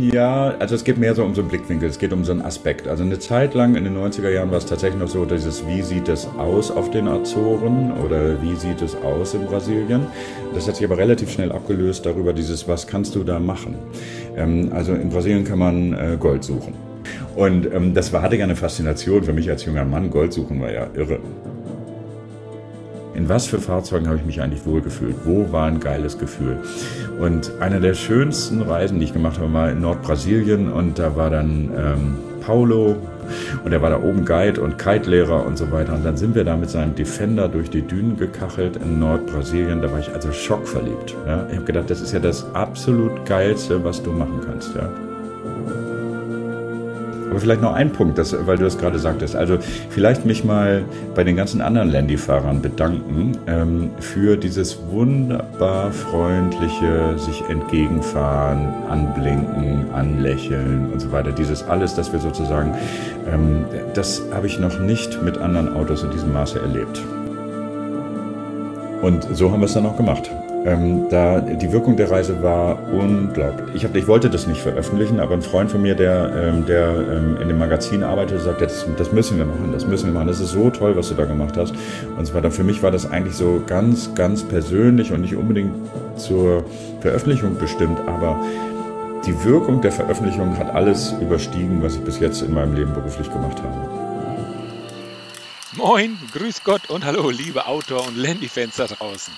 Ja, also es geht mehr so um so einen Blickwinkel, es geht um so einen Aspekt. Also eine Zeit lang in den 90er Jahren war es tatsächlich noch so, dieses, wie sieht es aus auf den Azoren oder wie sieht es aus in Brasilien. Das hat sich aber relativ schnell abgelöst darüber, dieses, was kannst du da machen. Ähm, also in Brasilien kann man äh, Gold suchen. Und ähm, das war, hatte ja eine Faszination für mich als junger Mann. Gold suchen war ja irre in was für Fahrzeugen habe ich mich eigentlich wohlgefühlt? Wo war ein geiles Gefühl? Und eine der schönsten Reisen, die ich gemacht habe, war in Nordbrasilien und da war dann ähm, Paulo und er war da oben Guide und Kite-Lehrer und so weiter. Und dann sind wir da mit seinem Defender durch die Dünen gekachelt in Nordbrasilien. Da war ich also schockverliebt. Ja? Ich habe gedacht, das ist ja das absolut Geilste, was du machen kannst. Ja? Aber vielleicht noch ein Punkt, das, weil du das gerade sagtest. Also vielleicht mich mal bei den ganzen anderen Landy-Fahrern bedanken ähm, für dieses wunderbar freundliche sich entgegenfahren, anblinken, anlächeln und so weiter. Dieses alles, das wir sozusagen, ähm, das habe ich noch nicht mit anderen Autos in diesem Maße erlebt. Und so haben wir es dann auch gemacht. Ähm, da, die Wirkung der Reise war unglaublich. Ich, hab, ich wollte das nicht veröffentlichen, aber ein Freund von mir, der, ähm, der ähm, in dem Magazin arbeitet, sagte, das, das müssen wir machen, das müssen wir machen. Das ist so toll, was du da gemacht hast. Und so weiter. Für mich war das eigentlich so ganz, ganz persönlich und nicht unbedingt zur Veröffentlichung bestimmt, aber die Wirkung der Veröffentlichung hat alles überstiegen, was ich bis jetzt in meinem Leben beruflich gemacht habe. Moin, grüß Gott und hallo, liebe Outdoor- und Landy-Fans da draußen.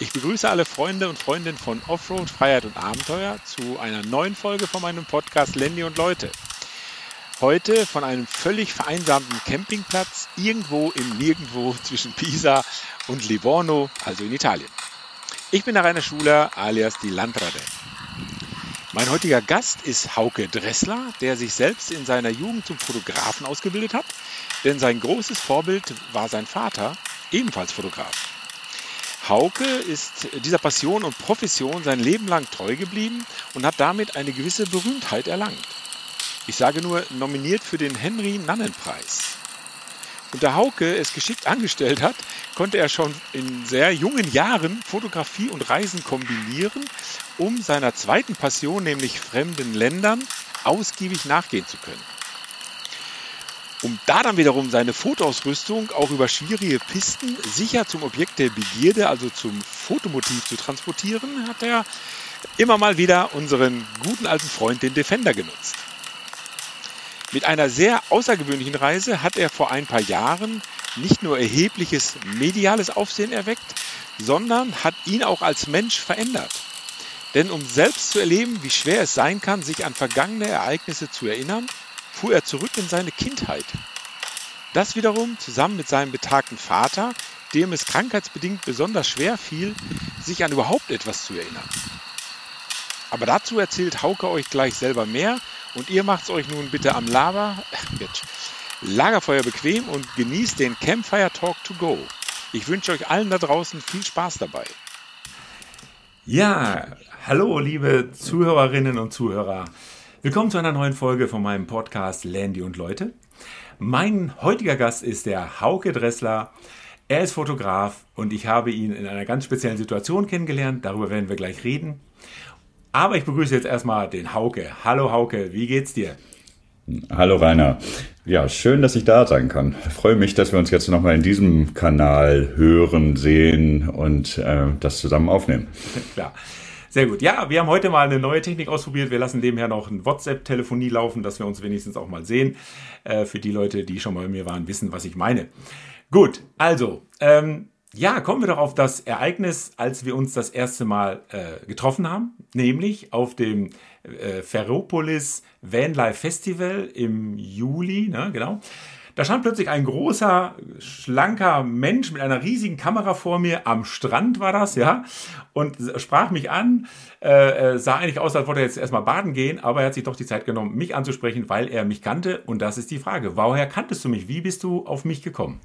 Ich begrüße alle Freunde und Freundinnen von Offroad, Freiheit und Abenteuer zu einer neuen Folge von meinem Podcast Landy und Leute. Heute von einem völlig vereinsamten Campingplatz irgendwo im Nirgendwo zwischen Pisa und Livorno, also in Italien. Ich bin der Rainer Schuler alias die Landrade. Mein heutiger Gast ist Hauke Dressler, der sich selbst in seiner Jugend zum Fotografen ausgebildet hat, denn sein großes Vorbild war sein Vater, ebenfalls Fotograf. Hauke ist dieser Passion und Profession sein Leben lang treu geblieben und hat damit eine gewisse Berühmtheit erlangt. Ich sage nur nominiert für den Henry Nannen Preis. Und da Hauke es geschickt angestellt hat, konnte er schon in sehr jungen Jahren Fotografie und Reisen kombinieren, um seiner zweiten Passion, nämlich fremden Ländern, ausgiebig nachgehen zu können. Um da dann wiederum seine Fotoausrüstung auch über schwierige Pisten sicher zum Objekt der Begierde, also zum Fotomotiv zu transportieren, hat er immer mal wieder unseren guten alten Freund, den Defender, genutzt. Mit einer sehr außergewöhnlichen Reise hat er vor ein paar Jahren nicht nur erhebliches mediales Aufsehen erweckt, sondern hat ihn auch als Mensch verändert. Denn um selbst zu erleben, wie schwer es sein kann, sich an vergangene Ereignisse zu erinnern, fuhr er zurück in seine Kindheit. Das wiederum zusammen mit seinem betagten Vater, dem es krankheitsbedingt besonders schwer fiel, sich an überhaupt etwas zu erinnern. Aber dazu erzählt Hauke euch gleich selber mehr und ihr macht's euch nun bitte am Lava, Lagerfeuer bequem und genießt den Campfire Talk to go. Ich wünsche euch allen da draußen viel Spaß dabei. Ja, hallo liebe Zuhörerinnen und Zuhörer. Willkommen zu einer neuen Folge von meinem Podcast Landy und Leute. Mein heutiger Gast ist der Hauke Dressler. Er ist Fotograf und ich habe ihn in einer ganz speziellen Situation kennengelernt. Darüber werden wir gleich reden. Aber ich begrüße jetzt erstmal den Hauke. Hallo Hauke, wie geht's dir? Hallo Rainer. Ja, schön, dass ich da sein kann. Ich freue mich, dass wir uns jetzt nochmal in diesem Kanal hören, sehen und äh, das zusammen aufnehmen. Klar. Sehr gut. Ja, wir haben heute mal eine neue Technik ausprobiert. Wir lassen nebenher noch ein WhatsApp-Telefonie laufen, dass wir uns wenigstens auch mal sehen. Äh, für die Leute, die schon mal bei mir waren, wissen, was ich meine. Gut, also, ähm, ja, kommen wir doch auf das Ereignis, als wir uns das erste Mal äh, getroffen haben, nämlich auf dem äh, Ferropolis Vanlife Festival im Juli, ne, genau. Da stand plötzlich ein großer, schlanker Mensch mit einer riesigen Kamera vor mir. Am Strand war das, ja. Und sprach mich an. Äh, äh, sah eigentlich aus, als wollte er jetzt erstmal baden gehen, aber er hat sich doch die Zeit genommen, mich anzusprechen, weil er mich kannte. Und das ist die Frage. Woher kanntest du mich? Wie bist du auf mich gekommen?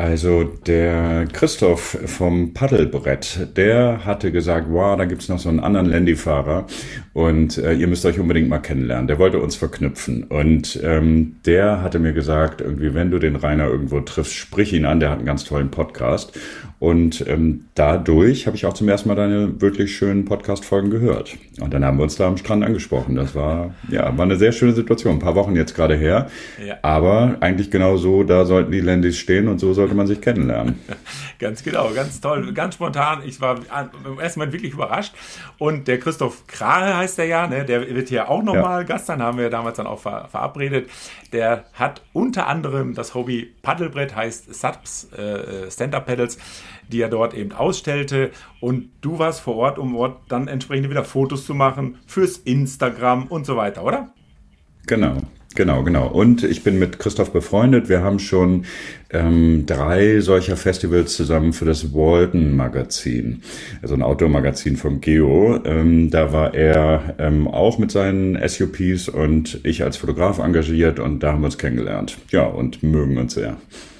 Also der Christoph vom Paddelbrett, der hatte gesagt, wow, da gibt's noch so einen anderen Landy-Fahrer und äh, ihr müsst euch unbedingt mal kennenlernen. Der wollte uns verknüpfen und ähm, der hatte mir gesagt, irgendwie, wenn du den Rainer irgendwo triffst, sprich ihn an, der hat einen ganz tollen Podcast. Und ähm, dadurch habe ich auch zum ersten Mal deine wirklich schönen Podcast-Folgen gehört. Und dann haben wir uns da am Strand angesprochen. Das war, ja, war eine sehr schöne Situation. Ein paar Wochen jetzt gerade her. Ja. Aber eigentlich genau so, da sollten die Landys stehen und so sollte man sich kennenlernen. ganz genau, ganz toll, ganz spontan. Ich war im ersten Mal wirklich überrascht. Und der Christoph Krahe heißt der ja, ne? der wird hier auch nochmal ja. Gast sein, haben wir damals dann auch ver verabredet. Der hat unter anderem das Hobby Paddelbrett, heißt SAPS, äh, Stand-Up-Pedals die er dort eben ausstellte. Und du warst vor Ort, um dort dann entsprechend wieder Fotos zu machen fürs Instagram und so weiter, oder? Genau, Genau, genau. Und ich bin mit Christoph befreundet. Wir haben schon ähm, drei solcher Festivals zusammen für das Walden Magazin, also ein Outdoor-Magazin vom Geo. Ähm, da war er ähm, auch mit seinen SUPs und ich als Fotograf engagiert und da haben wir uns kennengelernt. Ja, und mögen uns sehr.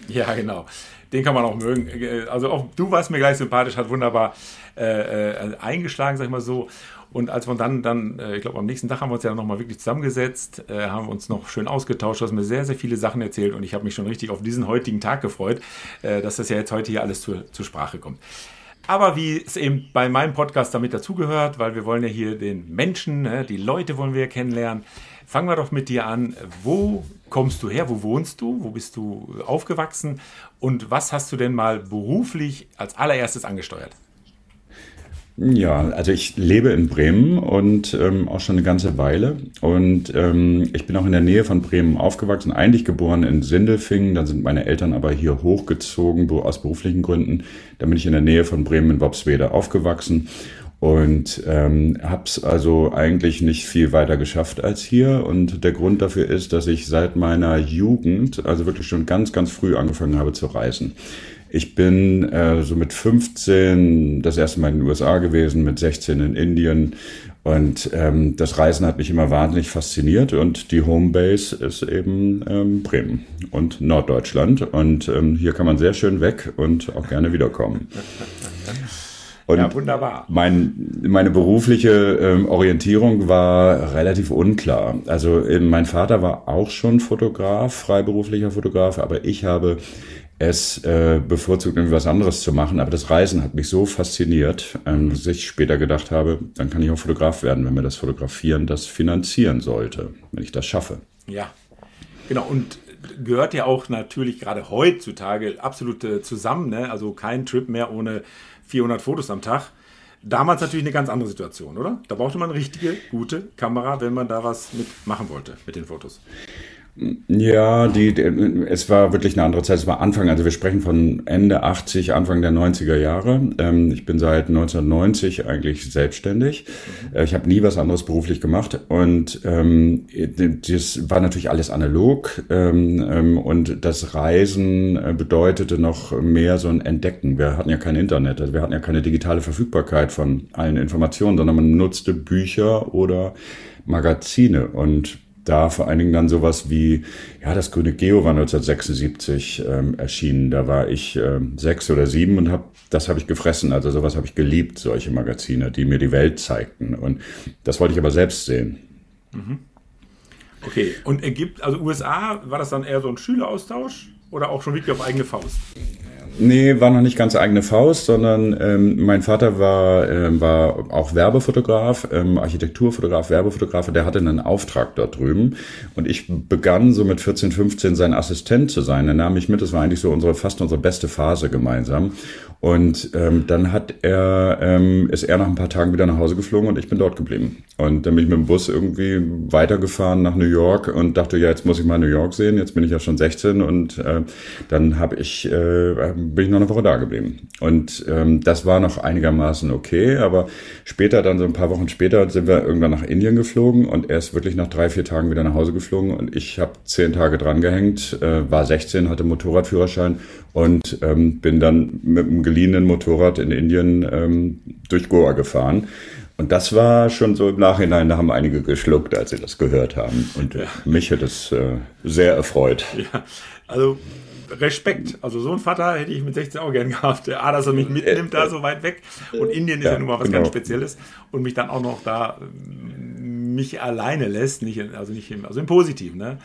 Ja, genau den kann man auch mögen. Also auch du warst mir gleich sympathisch, hat wunderbar äh, äh, eingeschlagen, sag ich mal so. Und als wir dann, dann äh, ich glaube, am nächsten Tag haben wir uns ja nochmal wirklich zusammengesetzt, äh, haben uns noch schön ausgetauscht, hast mir sehr, sehr viele Sachen erzählt und ich habe mich schon richtig auf diesen heutigen Tag gefreut, äh, dass das ja jetzt heute hier alles zur, zur Sprache kommt. Aber wie es eben bei meinem Podcast damit dazugehört, weil wir wollen ja hier den Menschen, ne, die Leute wollen wir kennenlernen, fangen wir doch mit dir an. Wo kommst du her? Wo wohnst du? Wo bist du aufgewachsen? Und was hast du denn mal beruflich als allererstes angesteuert? Ja, also ich lebe in Bremen und ähm, auch schon eine ganze Weile. Und ähm, ich bin auch in der Nähe von Bremen aufgewachsen, eigentlich geboren in Sindelfingen. Dann sind meine Eltern aber hier hochgezogen, aus beruflichen Gründen. Dann bin ich in der Nähe von Bremen in Wobswede aufgewachsen und ähm, habe es also eigentlich nicht viel weiter geschafft als hier. Und der Grund dafür ist, dass ich seit meiner Jugend, also wirklich schon ganz, ganz früh angefangen habe zu reisen. Ich bin äh, so mit 15 das erste Mal in den USA gewesen, mit 16 in Indien. Und ähm, das Reisen hat mich immer wahnsinnig fasziniert und die Homebase ist eben ähm, Bremen und Norddeutschland. Und ähm, hier kann man sehr schön weg und auch gerne wiederkommen. Und ja, wunderbar. Mein, meine berufliche ähm, Orientierung war relativ unklar. Also äh, mein Vater war auch schon Fotograf, freiberuflicher Fotograf, aber ich habe es äh, bevorzugt, irgendwie was anderes zu machen. Aber das Reisen hat mich so fasziniert, ähm, dass ich später gedacht habe, dann kann ich auch Fotograf werden, wenn mir das Fotografieren das finanzieren sollte, wenn ich das schaffe. Ja, genau. Und gehört ja auch natürlich gerade heutzutage absolut zusammen. Ne? Also kein Trip mehr ohne 400 Fotos am Tag. Damals natürlich eine ganz andere Situation, oder? Da brauchte man eine richtige, gute Kamera, wenn man da was mitmachen wollte mit den Fotos. Ja, die, es war wirklich eine andere Zeit. Es war Anfang, also wir sprechen von Ende 80, Anfang der 90er Jahre. Ähm, ich bin seit 1990 eigentlich selbstständig. Mhm. Ich habe nie was anderes beruflich gemacht und ähm, das war natürlich alles analog ähm, ähm, und das Reisen äh, bedeutete noch mehr so ein Entdecken. Wir hatten ja kein Internet, also wir hatten ja keine digitale Verfügbarkeit von allen Informationen, sondern man nutzte Bücher oder Magazine und da vor allen Dingen dann sowas wie, ja, das Grüne Geo war 1976 ähm, erschienen. Da war ich ähm, sechs oder sieben und hab, das habe ich gefressen. Also sowas habe ich geliebt, solche Magazine, die mir die Welt zeigten. Und das wollte ich aber selbst sehen. Mhm. Okay, und ergibt, also USA, war das dann eher so ein Schüleraustausch oder auch schon wirklich auf eigene Faust? Nee, war noch nicht ganz eigene Faust, sondern ähm, mein Vater war, ähm, war auch Werbefotograf, ähm, Architekturfotograf, Werbefotograf, der hatte einen Auftrag dort drüben. Und ich begann so mit 14, 15 sein Assistent zu sein. Er nahm mich mit, das war eigentlich so unsere, fast unsere beste Phase gemeinsam. Und ähm, dann hat er, ähm, ist er nach ein paar Tagen wieder nach Hause geflogen und ich bin dort geblieben. Und dann bin ich mit dem Bus irgendwie weitergefahren nach New York und dachte, ja, jetzt muss ich mal New York sehen. Jetzt bin ich ja schon 16 und äh, dann habe ich, äh, bin ich noch eine Woche da geblieben. Und ähm, das war noch einigermaßen okay, aber später, dann so ein paar Wochen später, sind wir irgendwann nach Indien geflogen und er ist wirklich nach drei, vier Tagen wieder nach Hause geflogen und ich habe zehn Tage dran gehängt, äh, war 16, hatte Motorradführerschein und ähm, bin dann mit einem geliehenen Motorrad in Indien ähm, durch Goa gefahren. Und das war schon so im Nachhinein, da haben einige geschluckt, als sie das gehört haben. Und ja. mich hat es äh, sehr erfreut. Ja, also Respekt. Also so einen Vater hätte ich mit 16 auch gern gehabt. A, dass er mich mitnimmt da so weit weg. Und Indien ist ja, ja nun mal was genau. ganz Spezielles. Und mich dann auch noch da mich alleine lässt, nicht, also nicht im, also im Positiven, ne?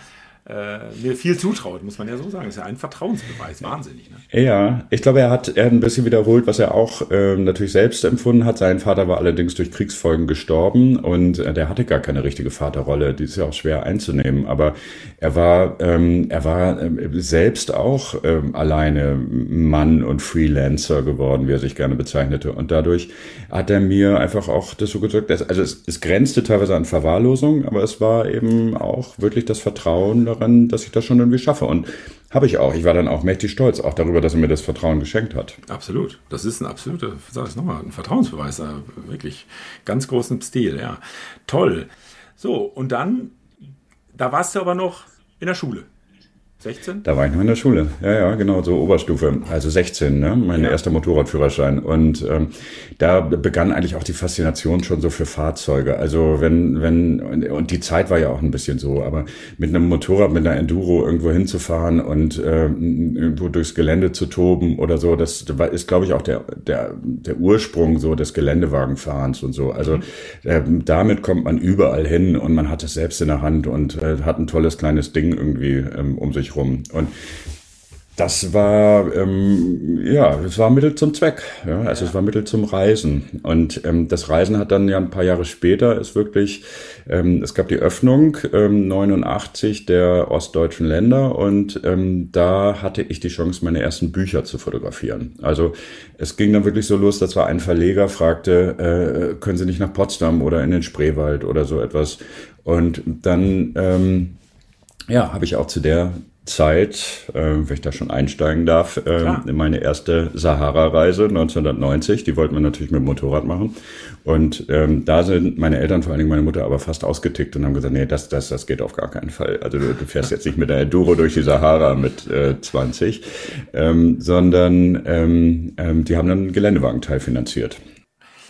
Äh, mir viel zutraut, muss man ja so sagen. Das ist ja ein Vertrauensbeweis, wahnsinnig. Ne? Ja, ich glaube, er hat, er hat ein bisschen wiederholt, was er auch äh, natürlich selbst empfunden hat. Sein Vater war allerdings durch Kriegsfolgen gestorben und äh, der hatte gar keine richtige Vaterrolle. Die ist ja auch schwer einzunehmen. Aber er war, ähm, er war äh, selbst auch äh, alleine Mann und Freelancer geworden, wie er sich gerne bezeichnete. Und dadurch hat er mir einfach auch das so gesagt, also es, es grenzte teilweise an Verwahrlosung, aber es war eben auch wirklich das Vertrauen daran, dass ich das schon irgendwie schaffe. Und habe ich auch. Ich war dann auch mächtig stolz, auch darüber, dass er mir das Vertrauen geschenkt hat. Absolut. Das ist ein absoluter, sag ich nochmal, ein Vertrauensbeweis. Wirklich ganz großen Stil, ja. Toll. So, und dann, da warst du aber noch in der Schule. 16? Da war ich noch in der Schule. Ja, ja, genau, so Oberstufe. Also 16, ne? Mein ja. erster Motorradführerschein. Und ähm, da begann eigentlich auch die Faszination schon so für Fahrzeuge. Also wenn, wenn, und die Zeit war ja auch ein bisschen so, aber mit einem Motorrad, mit einer Enduro irgendwo hinzufahren und äh, irgendwo durchs Gelände zu toben oder so, das ist, glaube ich, auch der, der, der Ursprung so des Geländewagenfahrens und so. Also äh, damit kommt man überall hin und man hat es selbst in der Hand und äh, hat ein tolles kleines Ding irgendwie ähm, um sich rum. Und das war, ähm, ja, es war Mittel zum Zweck. Ja? Also ja. es war Mittel zum Reisen. Und ähm, das Reisen hat dann ja ein paar Jahre später ist wirklich, ähm, es gab die Öffnung ähm, 89 der ostdeutschen Länder und ähm, da hatte ich die Chance, meine ersten Bücher zu fotografieren. Also es ging dann wirklich so los, dass war ein Verleger fragte, äh, können Sie nicht nach Potsdam oder in den Spreewald oder so etwas? Und dann ähm, ja, habe ich auch zu der Zeit, äh, wenn ich da schon einsteigen darf, äh, meine erste Sahara-Reise 1990. Die wollten wir natürlich mit dem Motorrad machen. Und ähm, da sind meine Eltern, vor allen Dingen meine Mutter, aber fast ausgetickt und haben gesagt, nee, das, das, das geht auf gar keinen Fall. Also du, du fährst jetzt nicht mit der Enduro durch die Sahara mit äh, 20, ähm, sondern ähm, ähm, die haben dann einen Geländewagenteil finanziert.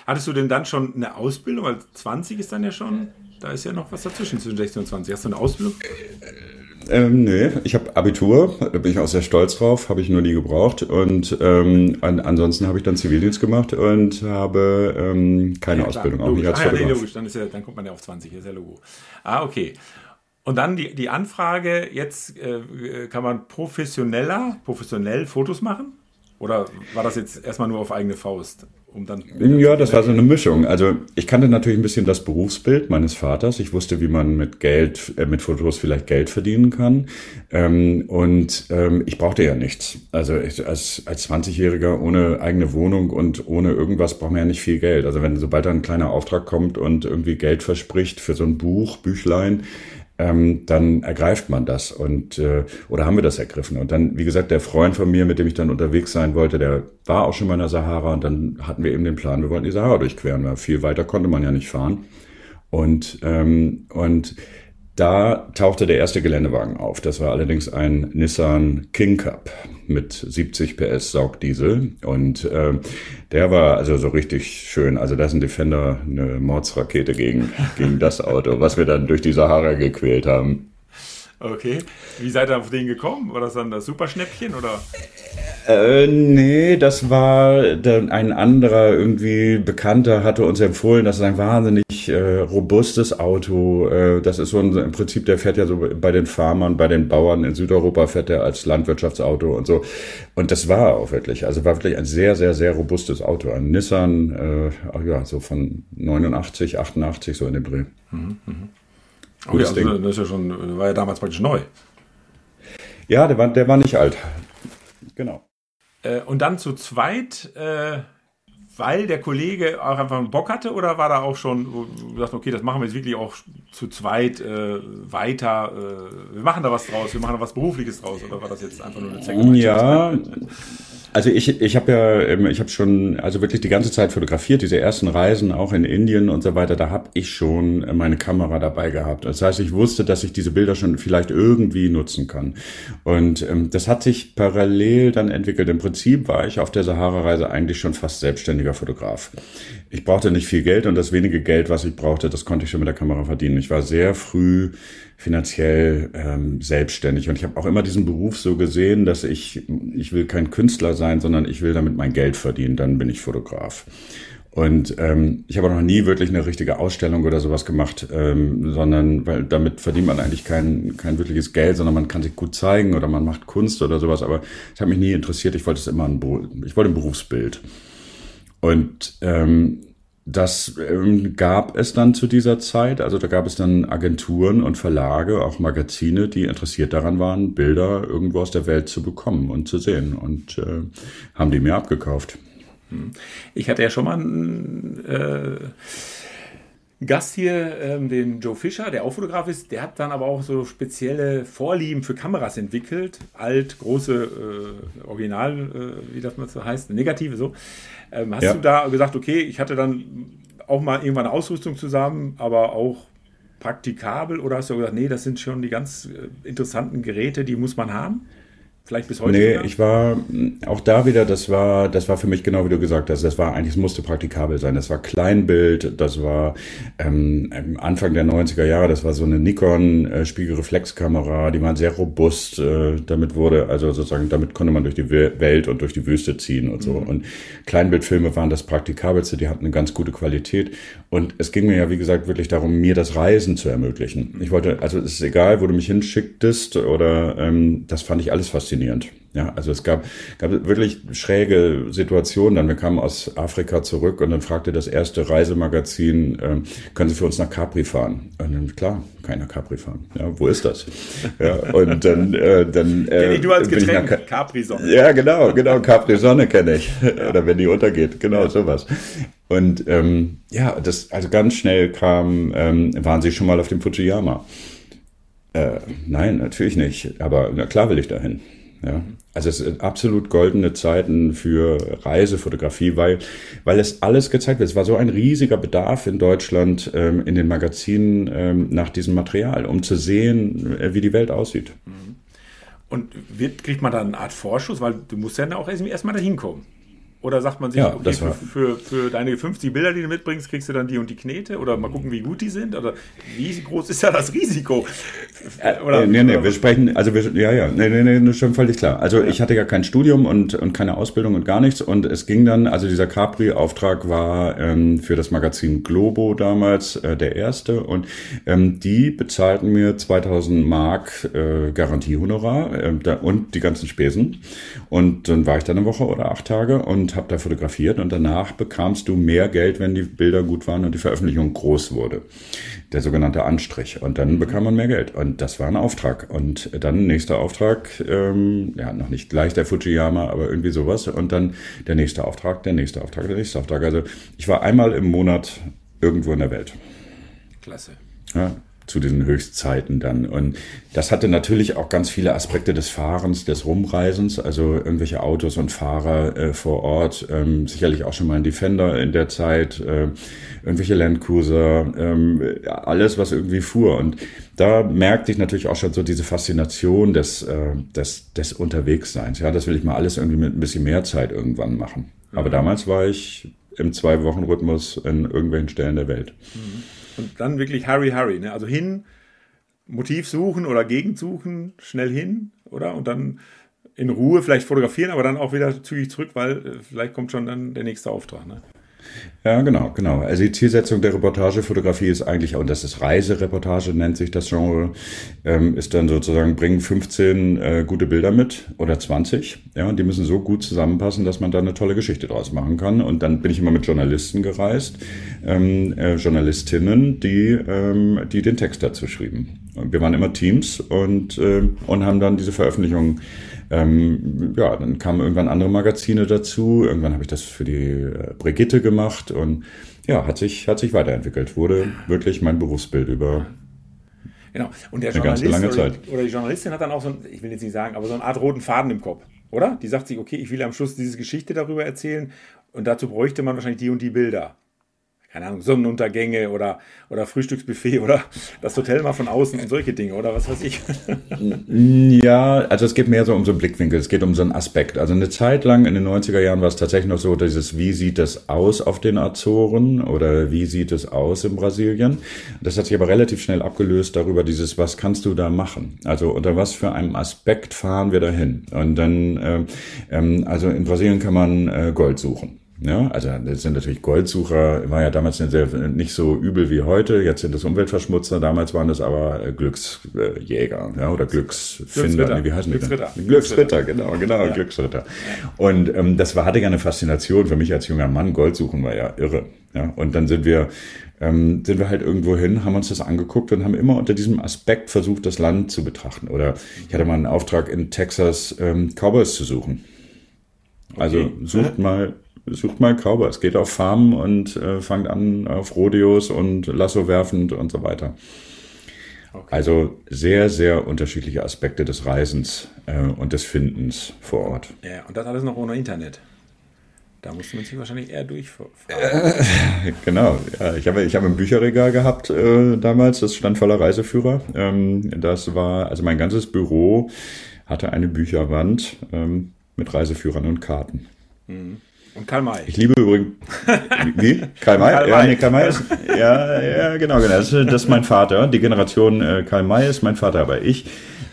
Hattest du denn dann schon eine Ausbildung? Weil 20 ist dann ja schon, da ist ja noch was dazwischen zwischen 16 und 20. Hast du eine Ausbildung? Äh, ähm, nee, ich habe Abitur, da bin ich auch sehr stolz drauf, habe ich nur nie gebraucht. Und ähm, an, ansonsten habe ich dann Zivildienst gemacht und habe ähm, keine ja, Ausbildung, auch nicht als ah, ja, nee, logisch, dann, ist ja, dann kommt man ja auf 20, ist ja Logo. Ah, okay. Und dann die, die Anfrage, jetzt äh, kann man professioneller, professionell Fotos machen? Oder war das jetzt erstmal nur auf eigene Faust? Um dann. Ja, das war so eine Mischung. Also ich kannte natürlich ein bisschen das Berufsbild meines Vaters. Ich wusste, wie man mit Geld, äh, mit Fotos vielleicht Geld verdienen kann. Ähm, und ähm, ich brauchte ja nichts. Also ich, als, als 20-Jähriger ohne eigene Wohnung und ohne irgendwas braucht man ja nicht viel Geld. Also wenn sobald da ein kleiner Auftrag kommt und irgendwie Geld verspricht für so ein Buch, Büchlein, ähm, dann ergreift man das und äh, oder haben wir das ergriffen. Und dann, wie gesagt, der Freund von mir, mit dem ich dann unterwegs sein wollte, der war auch schon mal in der Sahara und dann hatten wir eben den Plan, wir wollten die Sahara durchqueren, weil viel weiter konnte man ja nicht fahren. Und, ähm, und da tauchte der erste Geländewagen auf. Das war allerdings ein Nissan King Cup mit 70 PS Saugdiesel. Und äh, der war also so richtig schön. Also da ist ein Defender eine Mordsrakete gegen, gegen das Auto, was wir dann durch die Sahara gequält haben. Okay. Wie seid ihr auf den gekommen? War das dann das Superschnäppchen oder? Äh, nee, das war dann ein anderer irgendwie Bekannter hatte uns empfohlen, das ist ein wahnsinnig äh, robustes Auto. Äh, das ist so ein, im Prinzip, der fährt ja so bei den Farmern, bei den Bauern in Südeuropa fährt er als Landwirtschaftsauto und so. Und das war auch wirklich, also war wirklich ein sehr, sehr, sehr robustes Auto. Ein Nissan, äh, ja, so von 89, 88 so in dem Dreh. Mhm, mh. Gutes okay, also, Ding. Das ist ja schon, war ja damals praktisch neu. Ja, der war, der war nicht alt. Genau. Äh, und dann zu zweit, äh, weil der Kollege auch einfach einen Bock hatte oder war da auch schon, wo du sagst, okay, das machen wir jetzt wirklich auch zu zweit äh, weiter, äh, wir machen da was draus, wir machen da was Berufliches draus oder war das jetzt einfach nur eine Zecke? Ja, also ich, ich habe ja, ähm, ich habe schon, also wirklich die ganze Zeit fotografiert, diese ersten Reisen auch in Indien und so weiter, da habe ich schon äh, meine Kamera dabei gehabt. Das heißt, ich wusste, dass ich diese Bilder schon vielleicht irgendwie nutzen kann. Und ähm, das hat sich parallel dann entwickelt. Im Prinzip war ich auf der Sahara-Reise eigentlich schon fast selbstständiger Fotograf. Ich brauchte nicht viel Geld und das wenige Geld, was ich brauchte, das konnte ich schon mit der Kamera verdienen. Ich war sehr früh finanziell ähm, selbstständig. Und ich habe auch immer diesen Beruf so gesehen, dass ich, ich will kein Künstler sein, sondern ich will damit mein Geld verdienen, dann bin ich Fotograf. Und ähm, ich habe noch nie wirklich eine richtige Ausstellung oder sowas gemacht, ähm, sondern weil damit verdient man eigentlich kein, kein wirkliches Geld, sondern man kann sich gut zeigen oder man macht Kunst oder sowas. Aber es hat mich nie interessiert. Ich wollte es immer ein, ich wollte ein Berufsbild. Und ähm, das ähm, gab es dann zu dieser Zeit. Also da gab es dann Agenturen und Verlage, auch Magazine, die interessiert daran waren, Bilder irgendwo aus der Welt zu bekommen und zu sehen. Und äh, haben die mir abgekauft. Ich hatte ja schon mal äh, Gast hier, ähm, den Joe Fischer, der auch Fotograf ist. Der hat dann aber auch so spezielle Vorlieben für Kameras entwickelt. Alt, große, äh, Original, äh, wie das mal so heißt, negative so. Ähm, hast ja. du da gesagt, okay, ich hatte dann auch mal irgendwann eine Ausrüstung zusammen, aber auch praktikabel? Oder hast du gesagt, nee, das sind schon die ganz äh, interessanten Geräte, die muss man haben? Vielleicht bis heute? Nee, sogar? ich war auch da wieder, das war, das war für mich genau wie du gesagt hast, das war eigentlich, es musste praktikabel sein. Das war Kleinbild, das war ähm, Anfang der 90er Jahre, das war so eine Nikon äh, Spiegelreflexkamera, die war sehr robust, äh, damit wurde, also sozusagen, damit konnte man durch die Welt und durch die Wüste ziehen und so. Mhm. Und Kleinbildfilme waren das praktikabelste, die hatten eine ganz gute Qualität. Und es ging mir ja, wie gesagt, wirklich darum, mir das Reisen zu ermöglichen. Ich wollte, also es ist egal, wo du mich hinschicktest oder ähm, das fand ich alles faszinierend faszinierend. Ja, also es gab, gab wirklich schräge Situationen. Dann wir kamen aus Afrika zurück und dann fragte das erste Reisemagazin, äh, können Sie für uns nach Capri fahren? Und dann, klar, keiner Capri fahren. Ja, wo ist das? Ja, und dann, äh, dann äh, ich nur als Getränk, nach, Capri Sonne. Ja, genau, genau, Capri Sonne kenne ich. Oder wenn die untergeht, genau ja. sowas. Und ähm, ja, das also ganz schnell kam, ähm, waren Sie schon mal auf dem Fujiyama? Äh, nein, natürlich nicht. Aber na klar will ich dahin. Ja. Also es sind absolut goldene Zeiten für Reisefotografie, weil, weil es alles gezeigt wird. Es war so ein riesiger Bedarf in Deutschland ähm, in den Magazinen ähm, nach diesem Material, um zu sehen, äh, wie die Welt aussieht. Und wird, kriegt man da eine Art Vorschuss, weil du musst ja auch erstmal dahin kommen. Oder sagt man sich, ja, okay, für, für, für, deine 50 Bilder, die du mitbringst, kriegst du dann die und die Knete? Oder mal gucken, wie gut die sind? Oder wie groß ist ja das Risiko? Äh, oder, äh, nee, nee, wir sprechen, also wir, ja, ja, nee, nee, nee, schon völlig klar. Also ja. ich hatte ja kein Studium und, und keine Ausbildung und gar nichts. Und es ging dann, also dieser Capri-Auftrag war ähm, für das Magazin Globo damals äh, der erste. Und ähm, die bezahlten mir 2000 Mark äh, Garantiehonorar äh, da, und die ganzen Spesen. Und dann war ich dann eine Woche oder acht Tage und habe da fotografiert und danach bekamst du mehr Geld, wenn die Bilder gut waren und die Veröffentlichung groß wurde. Der sogenannte Anstrich. Und dann bekam man mehr Geld. Und das war ein Auftrag. Und dann nächster Auftrag, ähm, ja, noch nicht gleich der Fujiyama, aber irgendwie sowas. Und dann der nächste Auftrag, der nächste Auftrag, der nächste Auftrag. Also ich war einmal im Monat irgendwo in der Welt. Klasse. Ja, zu diesen Höchstzeiten dann. Und das hatte natürlich auch ganz viele Aspekte des Fahrens, des Rumreisens, also irgendwelche Autos und Fahrer äh, vor Ort, ähm, sicherlich auch schon mal ein Defender in der Zeit, äh, irgendwelche Landcruiser, ähm, alles, was irgendwie fuhr. Und da merkte ich natürlich auch schon so diese Faszination des, äh, des, des Unterwegsseins. Ja, das will ich mal alles irgendwie mit ein bisschen mehr Zeit irgendwann machen. Aber mhm. damals war ich im Zwei-Wochen-Rhythmus in irgendwelchen Stellen der Welt. Mhm. Und dann wirklich Harry, Harry. Ne? Also hin, Motiv suchen oder Gegend suchen, schnell hin, oder? Und dann in Ruhe vielleicht fotografieren, aber dann auch wieder zügig zurück, weil äh, vielleicht kommt schon dann der nächste Auftrag. Ne? Ja, genau, genau. Also die Zielsetzung der Reportagefotografie ist eigentlich, und das ist Reisereportage, nennt sich das Genre, ähm, ist dann sozusagen, bringen 15 äh, gute Bilder mit oder 20. Ja, und die müssen so gut zusammenpassen, dass man da eine tolle Geschichte draus machen kann. Und dann bin ich immer mit Journalisten gereist, ähm, äh, Journalistinnen, die, ähm, die den Text dazu schrieben. Und wir waren immer Teams und, äh, und haben dann diese Veröffentlichung ähm, ja, dann kamen irgendwann andere Magazine dazu. Irgendwann habe ich das für die äh, Brigitte gemacht und ja, hat sich, hat sich weiterentwickelt. Wurde wirklich mein Berufsbild über Genau. Und der Journalist oder, oder, die Journalistin hat dann auch so, ein, ich will jetzt nicht sagen, aber so eine Art roten Faden im Kopf, oder? Die sagt sich, okay, ich will am Schluss diese Geschichte darüber erzählen und dazu bräuchte man wahrscheinlich die und die Bilder keine Ahnung, Sonnenuntergänge oder, oder Frühstücksbuffet oder das Hotel mal von außen und solche Dinge oder was weiß ich. ja, also es geht mehr so um so einen Blickwinkel, es geht um so einen Aspekt. Also eine Zeit lang in den 90er Jahren war es tatsächlich noch so, dieses, wie sieht es aus auf den Azoren oder wie sieht es aus in Brasilien. Das hat sich aber relativ schnell abgelöst darüber, dieses, was kannst du da machen? Also unter was für einem Aspekt fahren wir dahin? Und dann, äh, ähm, also in Brasilien kann man äh, Gold suchen. Ja, also das sind natürlich Goldsucher, war ja damals nicht so übel wie heute. Jetzt sind das Umweltverschmutzer, damals waren das aber äh, Glücksjäger ja, oder Glücksfinder. Nee, wie heißen die Glücksritter. Denn? Glücksritter, genau, genau, ja. Glücksritter. Und ähm, das war, hatte ja eine Faszination für mich als junger Mann. Goldsuchen war ja irre. Ja, und dann sind wir ähm, sind wir halt irgendwo hin, haben uns das angeguckt und haben immer unter diesem Aspekt versucht, das Land zu betrachten. Oder ich hatte mal einen Auftrag in Texas, ähm, Cowboys zu suchen. Also okay. sucht mal sucht mal Cowboy. Es geht auf Farmen und äh, fangt an auf Rodeos und Lasso werfend und so weiter. Okay. Also sehr, sehr unterschiedliche Aspekte des Reisens äh, und des Findens vor Ort. Ja, und das alles noch ohne Internet. Da musste man sich wahrscheinlich eher durchfahren. Äh, genau, ja, ich habe ich habe ein Bücherregal gehabt äh, damals, das stand voller Reiseführer. Ähm, das war, also mein ganzes Büro hatte eine Bücherwand ähm, mit Reiseführern und Karten. Mhm. Und Karl May. Ich liebe übrigens. Wie? Karl May? Karl ja, May. Nee, Karl May ist. Ja, ja, genau, genau. Das, das ist mein Vater. Die Generation äh, Karl May ist mein Vater, aber ich